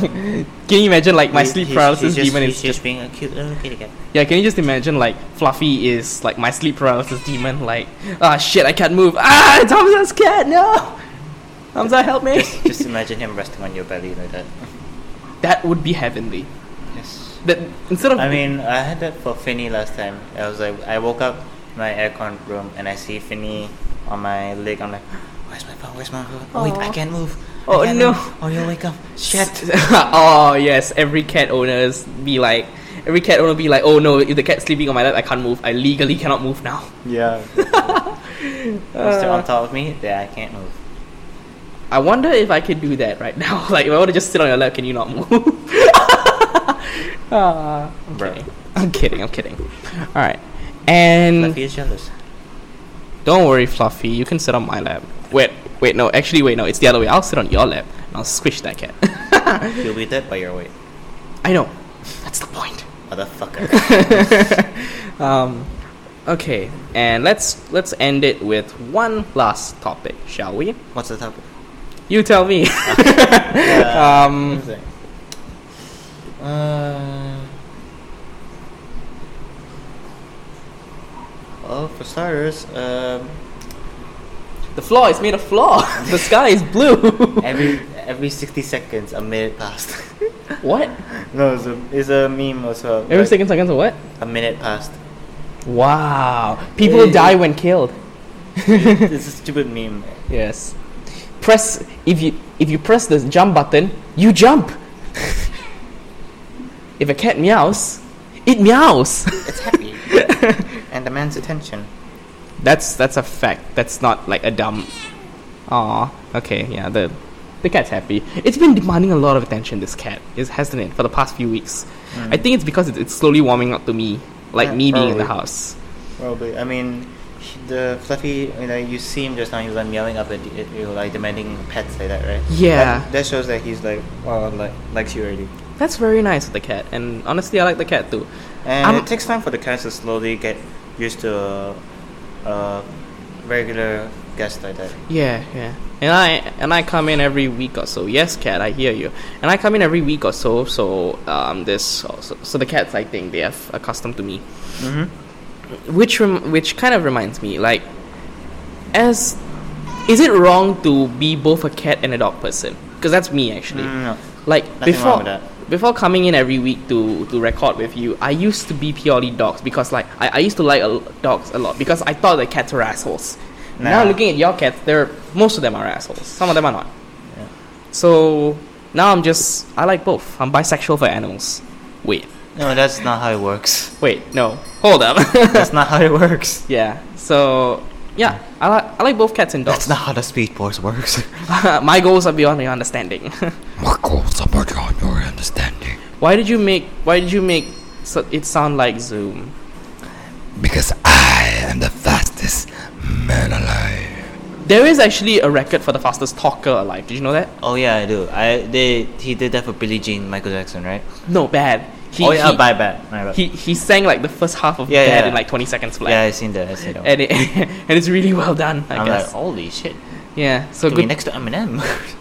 Can you imagine like my He- sleep paralysis he's just, demon he's is just just being a cute little kitty cat. yeah, can you just imagine like Fluffy is like my sleep paralysis demon? Like, ah shit, I can't move. Ah, it's Hamza's cat. No, Hamza, help me. Just, just imagine him resting on your belly like that. that would be heavenly. Yes. That instead of I mean, I had that for Finny last time. I was like, I woke up in my aircon room and I see Finny on my leg. I'm like, where's my phone? Where's my phone? Oh, wait, I can't move. Oh, can't no. move. Oh, you'll wake up. Shit. oh yes, every cat owners be like, every cat owner be like, oh no, if the cat's sleeping on my lap, I can't move. I legally cannot move now. Yeah. Once they're on top of me, then I can't move. I wonder if I could do that right now. Like, if I were to just sit on your lap, can you not move? Ah, I'm Bro. kidding. I'm kidding. I'm kidding. All right, and Fluffy is jealous. Don't worry, Fluffy. You can sit on my lap. Wait, wait, no. Actually, wait, no. It's the other way. I'll sit on your lap and I'll squish that cat. You'll be dead by your weight. I know. That's the point. Motherfucker. Um, okay, and let's let's end it with one last topic, shall we? What's the topic? You tell me. Um? Uh, well, for starters, um, the floor is made of floor. the sky is blue. every every sixty seconds a minute passed. what? no, it's a it's a meme also. Every like, second seconds or what? a minute passed. Wow. People Hey. die when killed. it's a stupid meme. Yes. Press if you if you press the jump button, you jump. if a cat meows, it meows. It's happy and demands attention. that's that's a fact. That's not like a dumb. Aw. Okay. Yeah. The the cat's happy. It's been demanding a lot of attention. This cat is hasn't it for the past few weeks. Mm. I think it's because it's, it's slowly warming up to me, like Yeah, me being in the house. Probably. I mean, the fluffy. You know, you see him just now. He was like meowing up at you, like demanding pets like that, right? Yeah. That, that shows that he's like, well, like likes you already. That's very nice of the cat, and honestly, I like the cat too. And I'm- it takes time for the cats to slowly get used to a, a regular guest like that. Yeah, yeah. And I and I come in every week or so. Yes, cat, I hear you. And I come in every week or so. So um, this so, so the cats, I think they have accustomed to me. Mm-hmm. Which rem- which kind of reminds me, like, as is it wrong to be both a cat and a dog person? Because that's me actually. Mm, no. Like Nothing before, wrong with that. Before coming in every week to to record with you, I used to be purely dogs because like I, I used to like a, dogs a lot because I thought that cats were assholes. Now looking at your cats, they're most of them are assholes. Some of them are not. Yeah. So now I'm just I like both. I'm bisexual for animals. Wait, No, that's not how it works. wait, no, hold up. That's not how it works. yeah. So Yeah, I like I like both cats and dogs. That's not how the Speed Force works. My goals are beyond your understanding. My goals are beyond your understanding. why did you make Why did you make so it sound like Zoom? Because I am the fastest man alive. There is actually a record for the fastest talker alive. Did you know that? oh yeah, I do. I they he did that for Billie Jean, Michael Jackson, right? No, bad. He, oh yeah, he, bye bad. My bad. he he sang like the first half of Yeah, yeah. in like 20 seconds flat. yeah, I seen that. I seen that. and it, and it's really well done. I I'm guess. like, holy shit. yeah. So So be good. next to Eminem.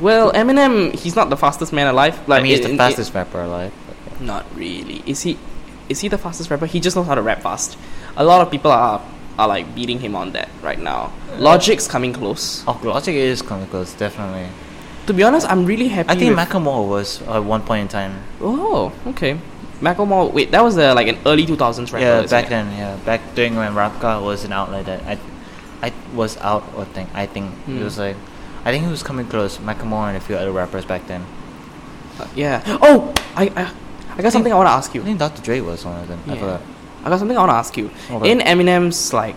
Well, Eminem, he's not the fastest man alive. Like I mean, he's in- the fastest rapper alive. in- not really. Is he? Is he the fastest rapper? He just knows how to rap fast. A lot of people are are like beating him on that right now. Logic's coming close. Oh, Logic is coming close, definitely. To be honest, I'm really happy. I think Macklemore was at one point in time. Oh, okay. Macklemore. Wait, that was uh, like an early 2000s rapper. yeah, back it? then, yeah, back during when Rapka God was an outlet that I, I was out. I think I think Hmm. it was like, I think he was coming close. Macklemore and a few other rappers back then. Uh, yeah. Oh, I, I, I got something I want to ask you. I think Dr. Dre was one of them. I Yeah. forgot. I got something I want to ask you. Okay. In Eminem's like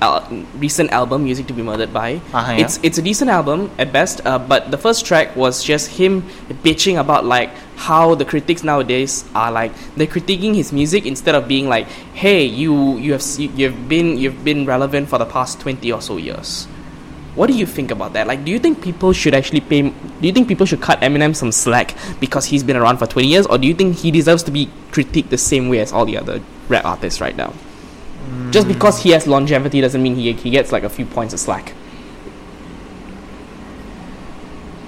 al- recent album, "Music to Be Murdered By," Uh-huh, yeah. it's it's a decent album at best. Uh, but the first track was just him bitching about like how the critics nowadays are like they're critiquing his music instead of being like, "Hey, you you have you've been you've been relevant for the past twenty or so years." What do you think about that? Like, do you think people should actually pay? Do you think people should cut Eminem some slack because he's been around for twenty years, or do you think he deserves to be critiqued the same way as all the other rap artists right now? Just because he has longevity doesn't mean he he gets like a few points of slack.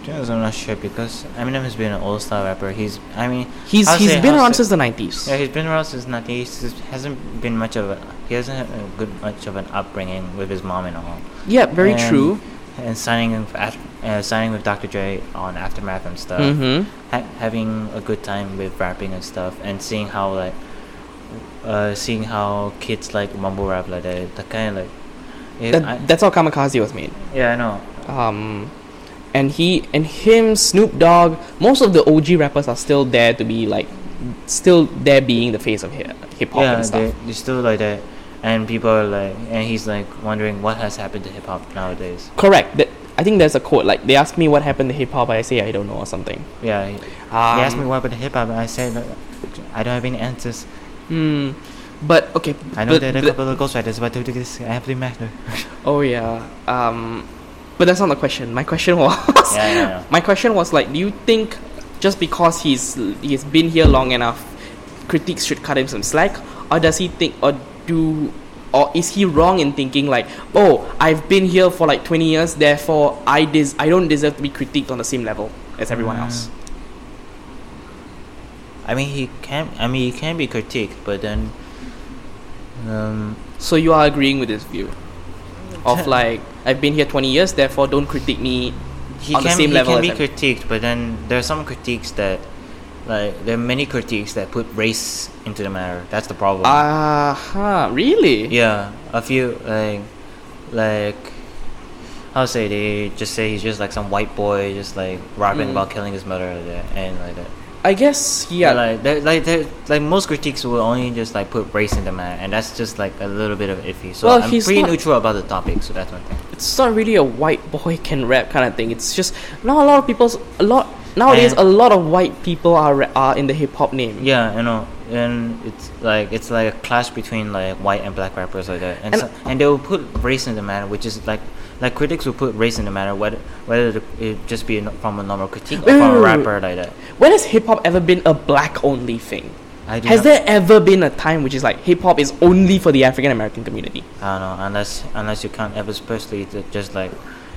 Yes, I'm not sure because Eminem has been an old style rapper. He's, I mean, He's I'll he's say- been I'll around say- since the nineties. Yeah, he's been around since nineties. He hasn't been much of a he hasn't had a good much of an upbringing with his mom and all. Yeah, very And- true. And signing with uh, signing with Dr. Dre on Aftermath and stuff. Mm-hmm. Ha- having a good time with rapping and stuff, and seeing how like, uh, seeing how kids like mumble rap like that. That kind of like, it, That, I- that's how Kamikaze was made. yeah, I know. Um, and he and him, Snoop Dogg, most of the OG rappers are still there to be like, still there being the face of hip hop yeah, and stuff. They, are still like that, and people are like, and he's like wondering what has happened to hip hop nowadays. Correct. That I think there's a quote like they ask me what happened to hip hop, I say I don't know or something. Yeah, Um, asked me what happened to hip hop, and I said I don't have any answers. Hmm. But okay. I know but- that a but- couple of ghostwriters, but to this, I have to matter. Oh yeah. Um, but that's not the question. My question was. Yeah, yeah, yeah. My question was like, do you think just because he's he's been here long enough, critics should cut him some slack, or does he think, or do, or is he wrong in thinking like, oh, I've been here for like twenty years, therefore I des- I don't deserve to be critiqued on the same level as everyone Mm. else. I mean, he can. I mean, he can be critiqued, but then, um, So you are agreeing with this view of like I've been here twenty years, therefore don't critique me he on the can same he level can be critiqued, but then there are some critiques that, like, there are many critiques that put race into the matter. That's the problem. Ah, huh, really? Yeah, a few like, like, how to say they just say he's just like some white boy, just like rapping Mm. about killing his mother like that, and like that. I guess yeah. like they're, like they're, like most critiques will only just like put race in the matter, and that's just like a little bit of iffy. So Well, I'm he's pretty not- neutral about the topic, so that's one thing. it's not really a white boy can rap kind of thing. It's just now a lot of people's a lot nowadays And- a lot of white people are are in the hip hop name. Yeah, you know, and it's like it's like a clash between like white and black rappers like that, and And- so, and they will put race in the matter, which is like like critics will put race in the matter whether whether it just be from a normal critique Wait, or wait, from a wait, wait. rapper like that. When has hip hop ever been a black only thing? I Has there ever been a time which is like hip hop is only for the African American community? I don't know unless unless you can't ever especially just like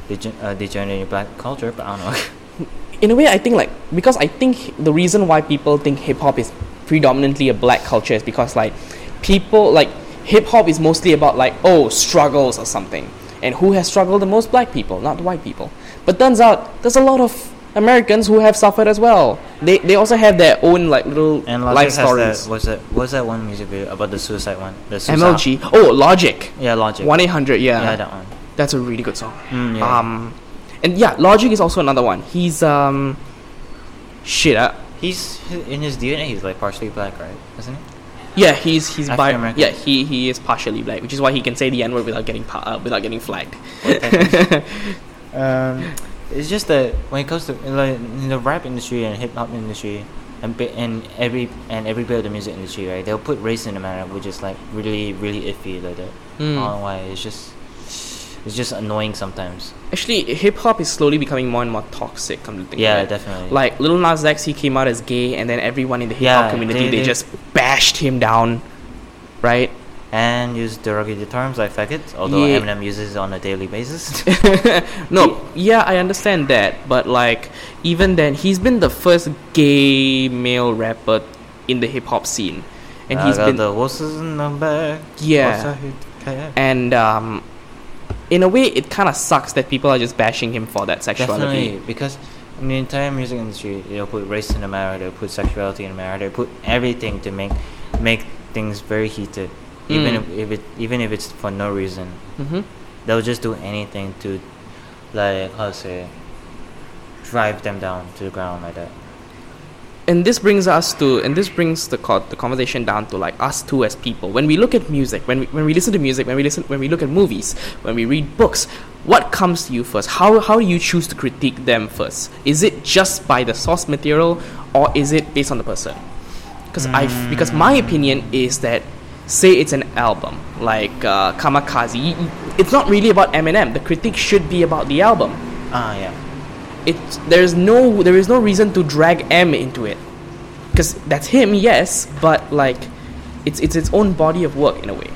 degen- uh, degenerate black culture, but I don't know. In a way, I think like because I think the reason why people think hip hop is predominantly a black culture is because like people like hip hop is mostly about like oh struggles or something, and who has struggled the most? Black people, not white people. But turns out there's a lot of Americans who have suffered as well. They they also have their own like little And life Logic has stories. that was that was that one music video about the suicide one? The suicide. MLG. Oh, Logic. Yeah, Logic. One eight hundred. Yeah. Yeah, that one. That's a really good song. Mm, yeah. Um, and yeah, Logic is also another one. He's um, shit. Uh, He's in his DNA. He's like partially black, right? Isn't he? Yeah, he's he's bi- American. Yeah, he he is partially black, which is why he can say the n word without getting pa- uh, without getting flagged. um, it's just that when it comes to like in the rap industry and hip hop industry, and bi- and every and every bit of the music industry, right? They'll put race in the matter, which is like really really iffy like that. I don't Mm. know why. It's just it's just annoying sometimes. Actually, hip hop is slowly becoming more and more toxic. Come to think Yeah, of it. definitely. Like Lil Nas X, he came out as gay, and then everyone in the hip Yeah, hop community they- they, they- just bashed him down, right? and use derogatory terms like faggot, although Yeah. Eminem uses it on a daily basis. no, yeah, I understand that, but like even then, he's been the first gay male rapper in the hip hop scene, and I he's been the horses in the back. Yeah. horse I hit cat. and um, in a way, it kind of sucks that people are just bashing him for that sexuality. Definitely, because in the entire music industry, they'll put race in the matter, they'll put sexuality in the matter, they'll put everything to make make things very heated, even Mm. if, if it even if it's for no reason. hmm They'll just do anything to, like how to say, drive them down to the ground like that. And this brings us to and this brings the co- the conversation down to like us two as people. When we look at music when we, when we listen to music when we listen when we look at movies when we read books what comes to you first? How how do you choose to critique them first? Is it just by the source material or is it based on the person? Because i because my opinion is that say it's an album like uh, kamikaze it's not really about eminem. The critique should be about the album. Ah, yeah. It's there's no there is no reason to drag M into it because that's him yes but like it's it's its own body of work in a way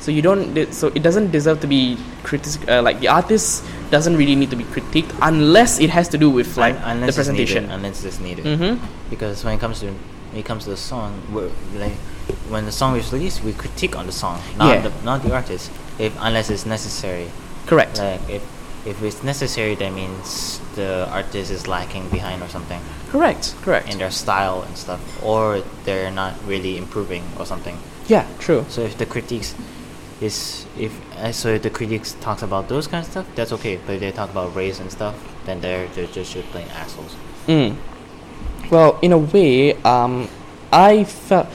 so you don't so it doesn't deserve to be critic uh, like the artist doesn't really need to be critiqued unless it has to do with like Un- the it's needed, presentation unless it's needed. mm-hmm. Because when it comes to when it comes to the song, like when the song is released, we critique on the song, not Yeah. the not the artist. If unless it's necessary, correct like if if it's necessary, that means the artist is lacking behind or something correct correct in their style and stuff, or they're not really improving or something. yeah true So if the critiques is if uh, so if the critics talks about those kind of stuff, that's okay. But if they talk about race and stuff, then they're they're just just plain assholes. Mm. Well, in a way, um, I felt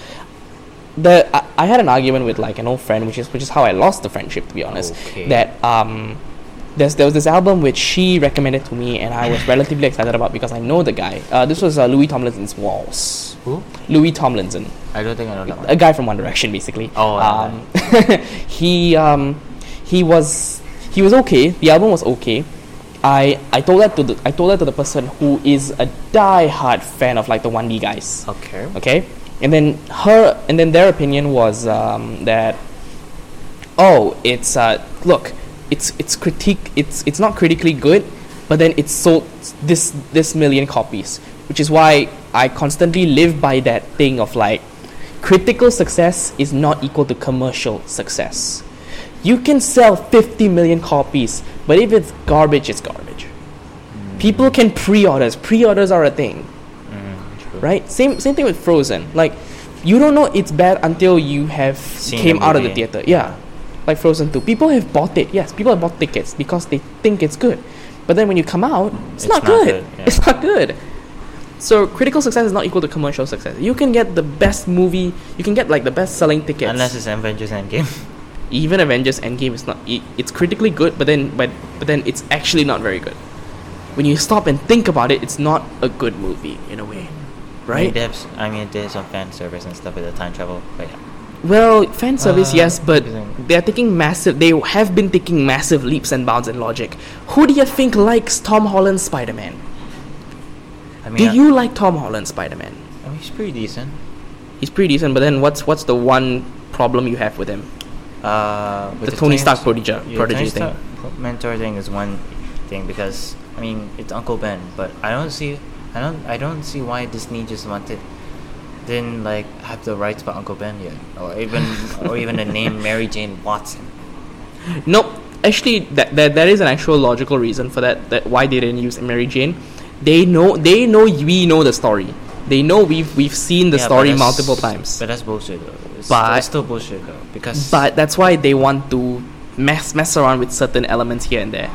the I, I had an argument with like an old friend, which is which is how I lost the friendship, to be honest. Okay. That um, there's there was this album which she recommended to me, and I was relatively excited about because I know the guy. Uh, this was uh, Louis Tomlinson's Walls. Who? Louis Tomlinson I don't think I know that one. a guy from One Direction, basically. Oh, um, he um, he was he was okay. The album was okay. I I told that to the I told that to the person who is a die-hard fan of like the One D guys. Okay. Okay, and then her and then their opinion was um, that oh it's uh, look it's it's critique it's it's not critically good, but then it's sold this this million copies, which is why I constantly live by that thing of like critical success is not equal to commercial success. You can sell 50 million copies, but if it's garbage, it's garbage. People can pre-orders. Pre-orders are a thing Mm, right? Same same thing with Frozen. Like you don't know it's bad until you have Seen came out of the theater. Yeah, like Frozen Two. People have bought it. Yes, people have bought tickets because they think it's good. But then when you come out, it's, It's not, not good. good, yeah. It's not good. So critical success is not equal to commercial success. You can get the best movie. You can get like the best selling tickets. Unless it's Avengers Endgame. even Avengers Endgame is not. It, it's critically good, but then but but then it's actually not very good. When you stop and think about it, it's not a good movie in a way, I mean, right? have, s- I mean, there's some fan service and stuff with the time travel. But yeah. Well, fan service, Uh, yes, but they're taking massive. They have been taking massive leaps and bounds in logic. Who do you think likes Tom Holland's Spider Man? I mean, Do I- you like Tom Holland's Spider Man? I mean, he's pretty decent. He's pretty decent, but then what's what's the one problem you have with him? Uh, with The Tony Stark prodigy- yeah, prodigy Tony thing. Mentor thing is one thing because I mean it's Uncle Ben, but I don't see, I don't, I don't see why Disney just wanted, didn't like have the rights for Uncle Ben yet, or even, or even the name Mary Jane Watson. Nope. Actually, that, that that is an actual logical reason for that. That why they didn't use Mary Jane. They know they know we know the story. They know we've we've seen the Yeah, story multiple times. But that's bullshit though. It's, But- it's still bullshit though because. But that's why they want to mess mess around with certain elements here and there.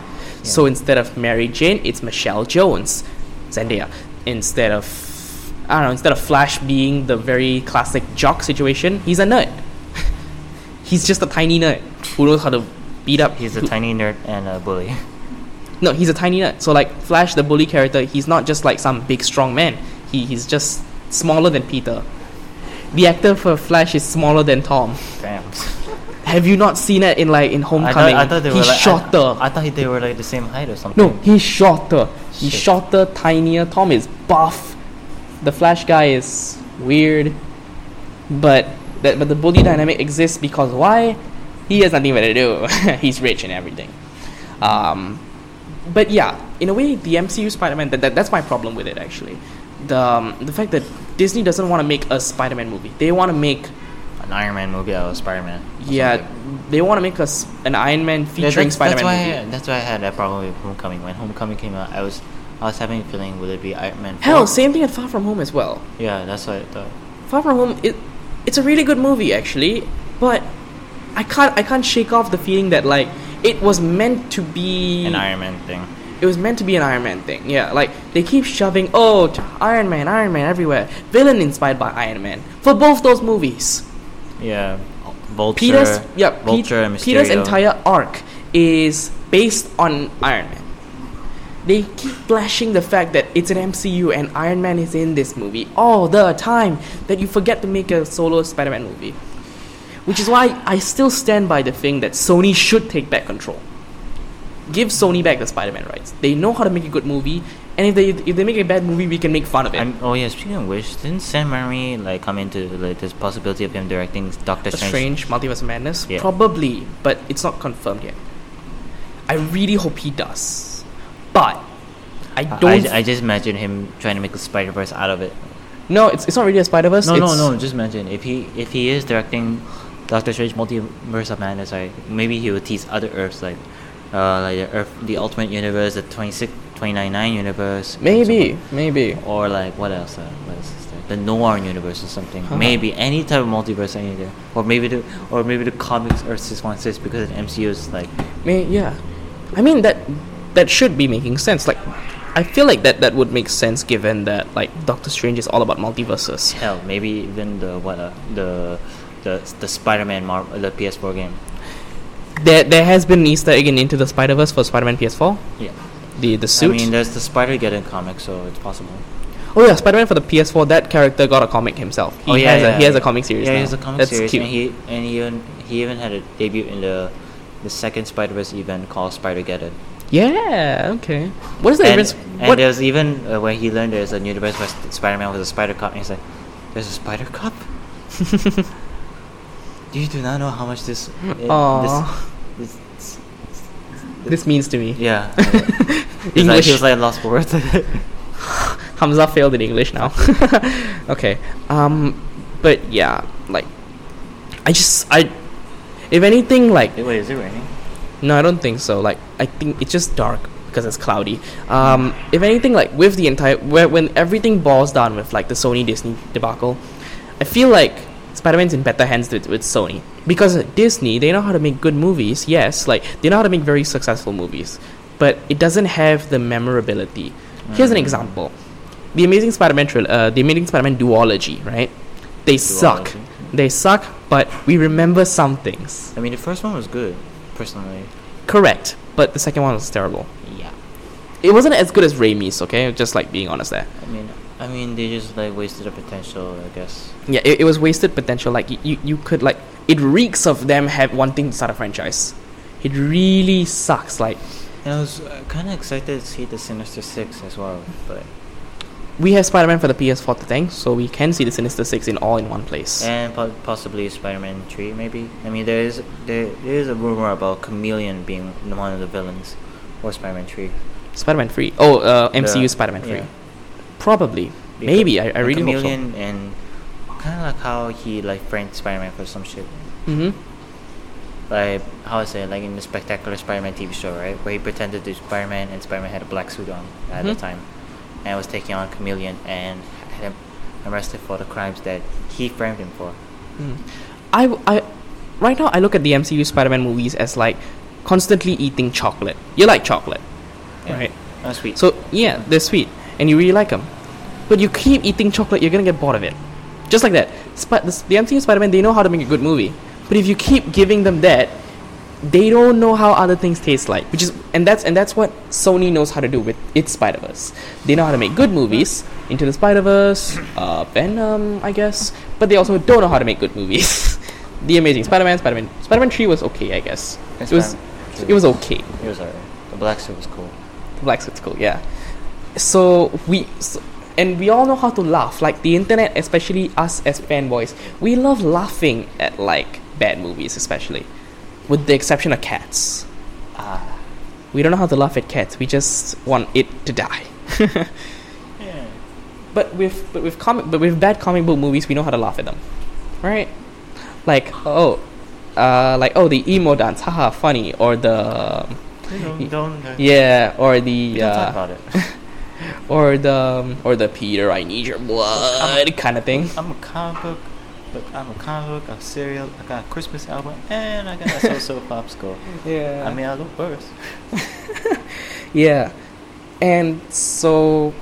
So instead of Mary Jane, it's Michelle Jones, Zendaya. Instead of I don't know, instead of Flash being the very classic jock situation, he's a nerd. he's just a tiny nerd who knows how to beat up. He's a tiny nerd and a bully. No, he's a tiny nerd. So like Flash, the bully character, he's not just like some big strong man. He he's just smaller than Peter. The actor for Flash is smaller than Tom. Damn. Have you not seen it in like in I Homecoming? thought, I thought they were he's like, shorter. I, I thought they were like the same height or something. no, he's shorter. He's shorter, tinier. Tom is buff. The Flash guy is weird. But that but the bully dynamic exists because why? He has nothing better to do. he's rich and everything. Um, but yeah, in a way, the MCU Spider-Man that, that that's my problem with it actually. The um, the fact that Disney doesn't want to make a Spider-Man movie. They want to make An Iron Man movie out of Spider Man. yeah, they want to make us an Iron Man featuring that's, Spider-Man that's why movie. I, that's why I had that problem with Homecoming. When Homecoming came out, I was I was having a feeling would it be Iron Man? 4? Hell, same thing at Far From Home as well. Yeah, that's what I thought. Far From Home, it, it's a really good movie actually, but I can't I can't shake off the feeling that like it was meant to be An Iron Man thing. it was meant to be an Iron Man thing. Yeah, like they keep shoving oh Iron Man, Iron Man everywhere. Villain inspired by Iron Man for both those movies. Yeah, Vulture. Peter's yeah, Vulture and Peter's entire arc is based on Iron Man. They keep flashing the fact that it's an MCU and Iron Man is in this movie all the time that you forget to make a solo Spider-Man movie. Which is why I still stand by the thing that Sony should take back control. Give Sony back the Spider-Man rights. They know how to make a good movie, and if they if they make a bad movie, we can make fun of it. And, oh yeah, speaking of which, didn't Sam Raimi like come into like this possibility of him directing Doctor Strange? strange multiverse of madness? Yeah. Probably, but it's not confirmed yet. I really hope he does. But I don't I, I just imagine him trying to make a Spider Verse out of it. No, it's, it's not really a Spider Verse. No, no, no. Just imagine if he if he is directing Doctor Strange Multiverse of Madness, right? Maybe he would tease other Earths like, uh, like the Earth, the Ultimate Universe, the 26, 2099 universe. Maybe, something. maybe. Or like what else? Uh, what else is there? The Noir universe or something. Huh. Maybe any type of multiverse, any there. Or maybe the or maybe the comics Earth six one six because the MCU is like May, yeah. I mean that that should be making sense. Like, I feel like that that would make sense given that like Doctor Strange is all about multiverses. hell. Maybe even the what uh, the the the Spider Man Mar- the PS4 game. There there has been Easter egg in Into the Spider Verse for Spider Man PS4. Yeah. The the suit. I mean, there's the Spider Geddon comic, so it's possible. oh yeah, Spider Man for the PS4. That character got a comic himself. He oh yeah, has yeah, a he has a comic series. Yeah, now. he has a comic That's series, cute. and he and he even he even had a debut in the the second Spider Verse event called Spider Geddon. Yeah. Okay. What is the And, and What? there's even uh, when he learned there's a new universe where Spider Man was a Spider Cop, and he's like, "There's a Spider Cop." You do not know how much this? uh, Aw. this, this, This means to me. yeah. He's like, English. he was like lost for words. Hamza failed in English now. okay. Um, but yeah, like, I just I, if anything, like Wait, is it raining? No, I don't think so. Like, I think it's just dark because it's cloudy. Um, if anything, like with the entire where when everything boils down with like the Sony Disney debacle, I feel like Spider-Man's in better hands with, with Sony because Disney they know how to make good movies. Yes, like they know how to make very successful movies, but it doesn't have the memorability. Here's an Mm. example: the Amazing Spider-Man, tril- uh, the Amazing Spider-Man duology, right? They suck. They suck, but we remember some things. I mean, the first one was good, personally. Correct, but the second one was terrible. Yeah. It wasn't as good as Raimi's, okay? Just like being honest there. I mean, I mean, they just like wasted the potential, I guess. Yeah, it, it was wasted potential. Like you, you, could like it reeks of them have wanting to start a franchise. It really sucks. Like And I was uh, kind of excited to see the Sinister Six as well, but we have Spider-Man for the PS4 to thank, so we can see the Sinister Six in all in one place. and po- possibly Spider-Man Three, maybe. I mean, there is there, there is a rumor about Chameleon being one of the villains, or Spider-Man Three. Spider-Man Three. Oh, uh, MCU The- Spider-Man Three. yeah. Probably. Because Maybe. I, I the really hope so. Chameleon and kind of like how he like framed Spider-Man for some shit. Mm-hmm. Like how I say, like in the Spectacular Spider-Man TV show, right, where he pretended to be Spider-Man and Spider-Man had a black suit on at the Mhm. time, and was taking on Chameleon and had him arrested for the crimes that he framed him for. Mm. I, I, right now I look at the MCU Spider-Man movies as like constantly eating chocolate. You like chocolate, Yeah. right? Oh, sweet. So yeah, they're sweet, and you really like them. but you keep eating chocolate, you're gonna get bored of it. Just like that. Sp- the, the MCU Spider-Man, they know how to make a good movie, but if you keep giving them that, they don't know how other things taste like. Which is, and that's and that's what Sony knows how to do with its Spider Verse. They know how to make good movies, Into the Spider Verse, uh, Venom, I guess, but they also don't know how to make good movies. the Amazing Spider-Man, Spider-Man, Spider-Man Three was okay, I guess. It was, it was okay. It was alright. The black suit was cool. The black Suit's cool, yeah. So we, so, and we all know how to laugh. Like the internet, especially us as fanboys, we love laughing at like bad movies, especially, with the exception of cats. Ah. We don't know how to laugh at cats. We just want it to die. Yeah. But with but with comic but with bad comic book movies, we know how to laugh at them, right? Like oh, uh, like oh the emo dance, haha, funny, or the Y- don't, uh, yeah, or the don't talk uh, about it. or the um, or the Peter, I need your blood kind of thing. I'm a comic book. Look, I'm a comic book, a cereal, I got a Christmas album, and I got a so-so popsicle. Yeah, I mean, I look worse. yeah, and so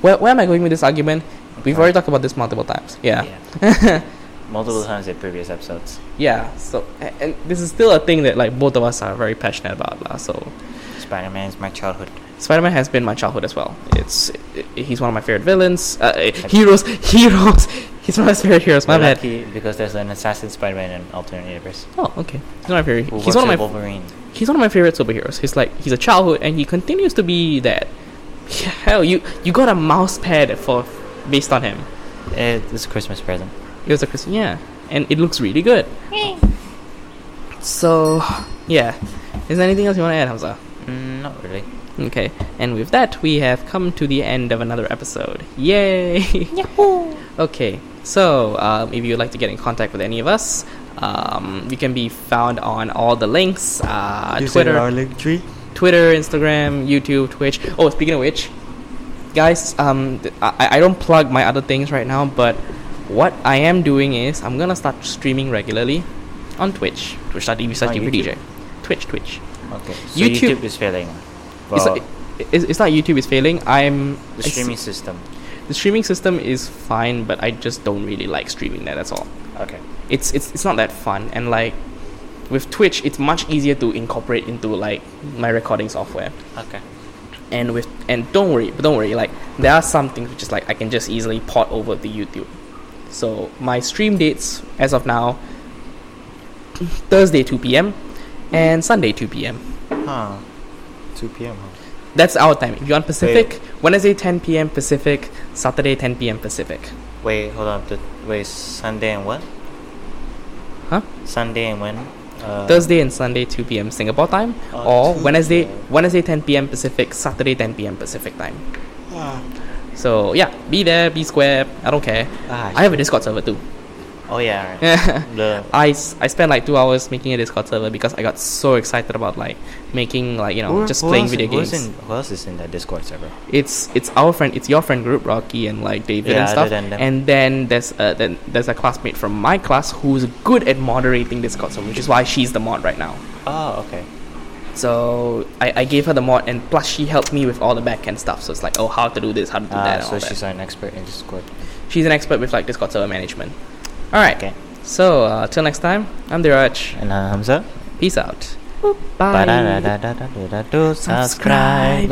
where where am I going with this argument? We've already talked about this multiple times. Yeah. Multiple times in previous episodes. Yeah, so and this is still a thing that like both of us are very passionate about, lah. So Spider-Man is my childhood. Spider-Man has been my childhood as well. It's i he's one of my favorite villains, uh, heroes, heroes. He's one of my favorite heroes. My We're bad. because there's an assassin Spider-Man in alternate universe. Oh, okay. He's one of my favorite. Who He's works one of my. Wolverine. He's one of my favorite superheroes. He's like he's a childhood, and he continues to be that. Hell, you you got a mouse pad for based on him. It's a Christmas present. It was a Christmas, yeah, and it looks really good. So, yeah. Is there anything else you want to add, Hamza? Mm, not really. Okay, and with that, we have come to the end of another episode. Yay! Yahoo! Okay, so um, if you'd like to get in contact with any of us, um, we can be found on all the links uh, Twitter, Linktree. Twitter, Instagram, YouTube, Twitch. Oh, speaking of which, guys, um, th- I, I don't plug my other things right now, but what I am doing is I'm gonna start streaming regularly on Twitch. Twitch.tv slash On DJ. Twitch, Twitch. Okay. So YouTube- YouTube, is failing. It's, Well, not, it's, it's not YouTube is failing. I'm the it's- streaming system. The streaming system is fine, but I just don't really like streaming there. That's all. Okay. It's it's it's not that fun, and like with Twitch, it's much easier to incorporate into like my recording software. Okay. And with and don't worry, but don't worry. Like there are some things which is like I can just easily port over to YouTube. So my stream dates as of now, Thursday 2 p.m. and Sunday 2 p.m. Huh. 2 p.m. Huh? That's our time. If you're on Pacific, Wednesday 10 p.m. Pacific, Saturday 10 p.m. Pacific. Wait, hold on. The, wait, Sunday and what? Huh? Sunday and when? Uh, Thursday and Sunday 2 p.m. Singapore time, Oh, or 2 Wednesday p.m. Wednesday 10 p.m. Pacific, Saturday 10 p.m. Pacific time. So yeah, be there, be square. I don't care. Ah, I have a Discord server too. Oh yeah. Right. I s- I spent like two hours making a Discord server because I got so excited about like making like you know who- just who playing video games. in- who else is in that Discord server? It's it's our friend, it's your friend group, Rocky and like David Yeah, and other stuff. than them. And then there's a then there's a classmate from my class who's good at moderating Discord server, which is why she's the mod right now. Oh, okay. So I, I gave her the mod, and plus she helped me with all the backend stuff. So it's like, oh, how to do this, how to do that. Ah, and so all that. she's an expert in Discord. she's an expert with like Discord server management. All right. Okay. So uh, till next time, I'm Diraj. And uh, Hamza. Peace out. Bye. Subscribe.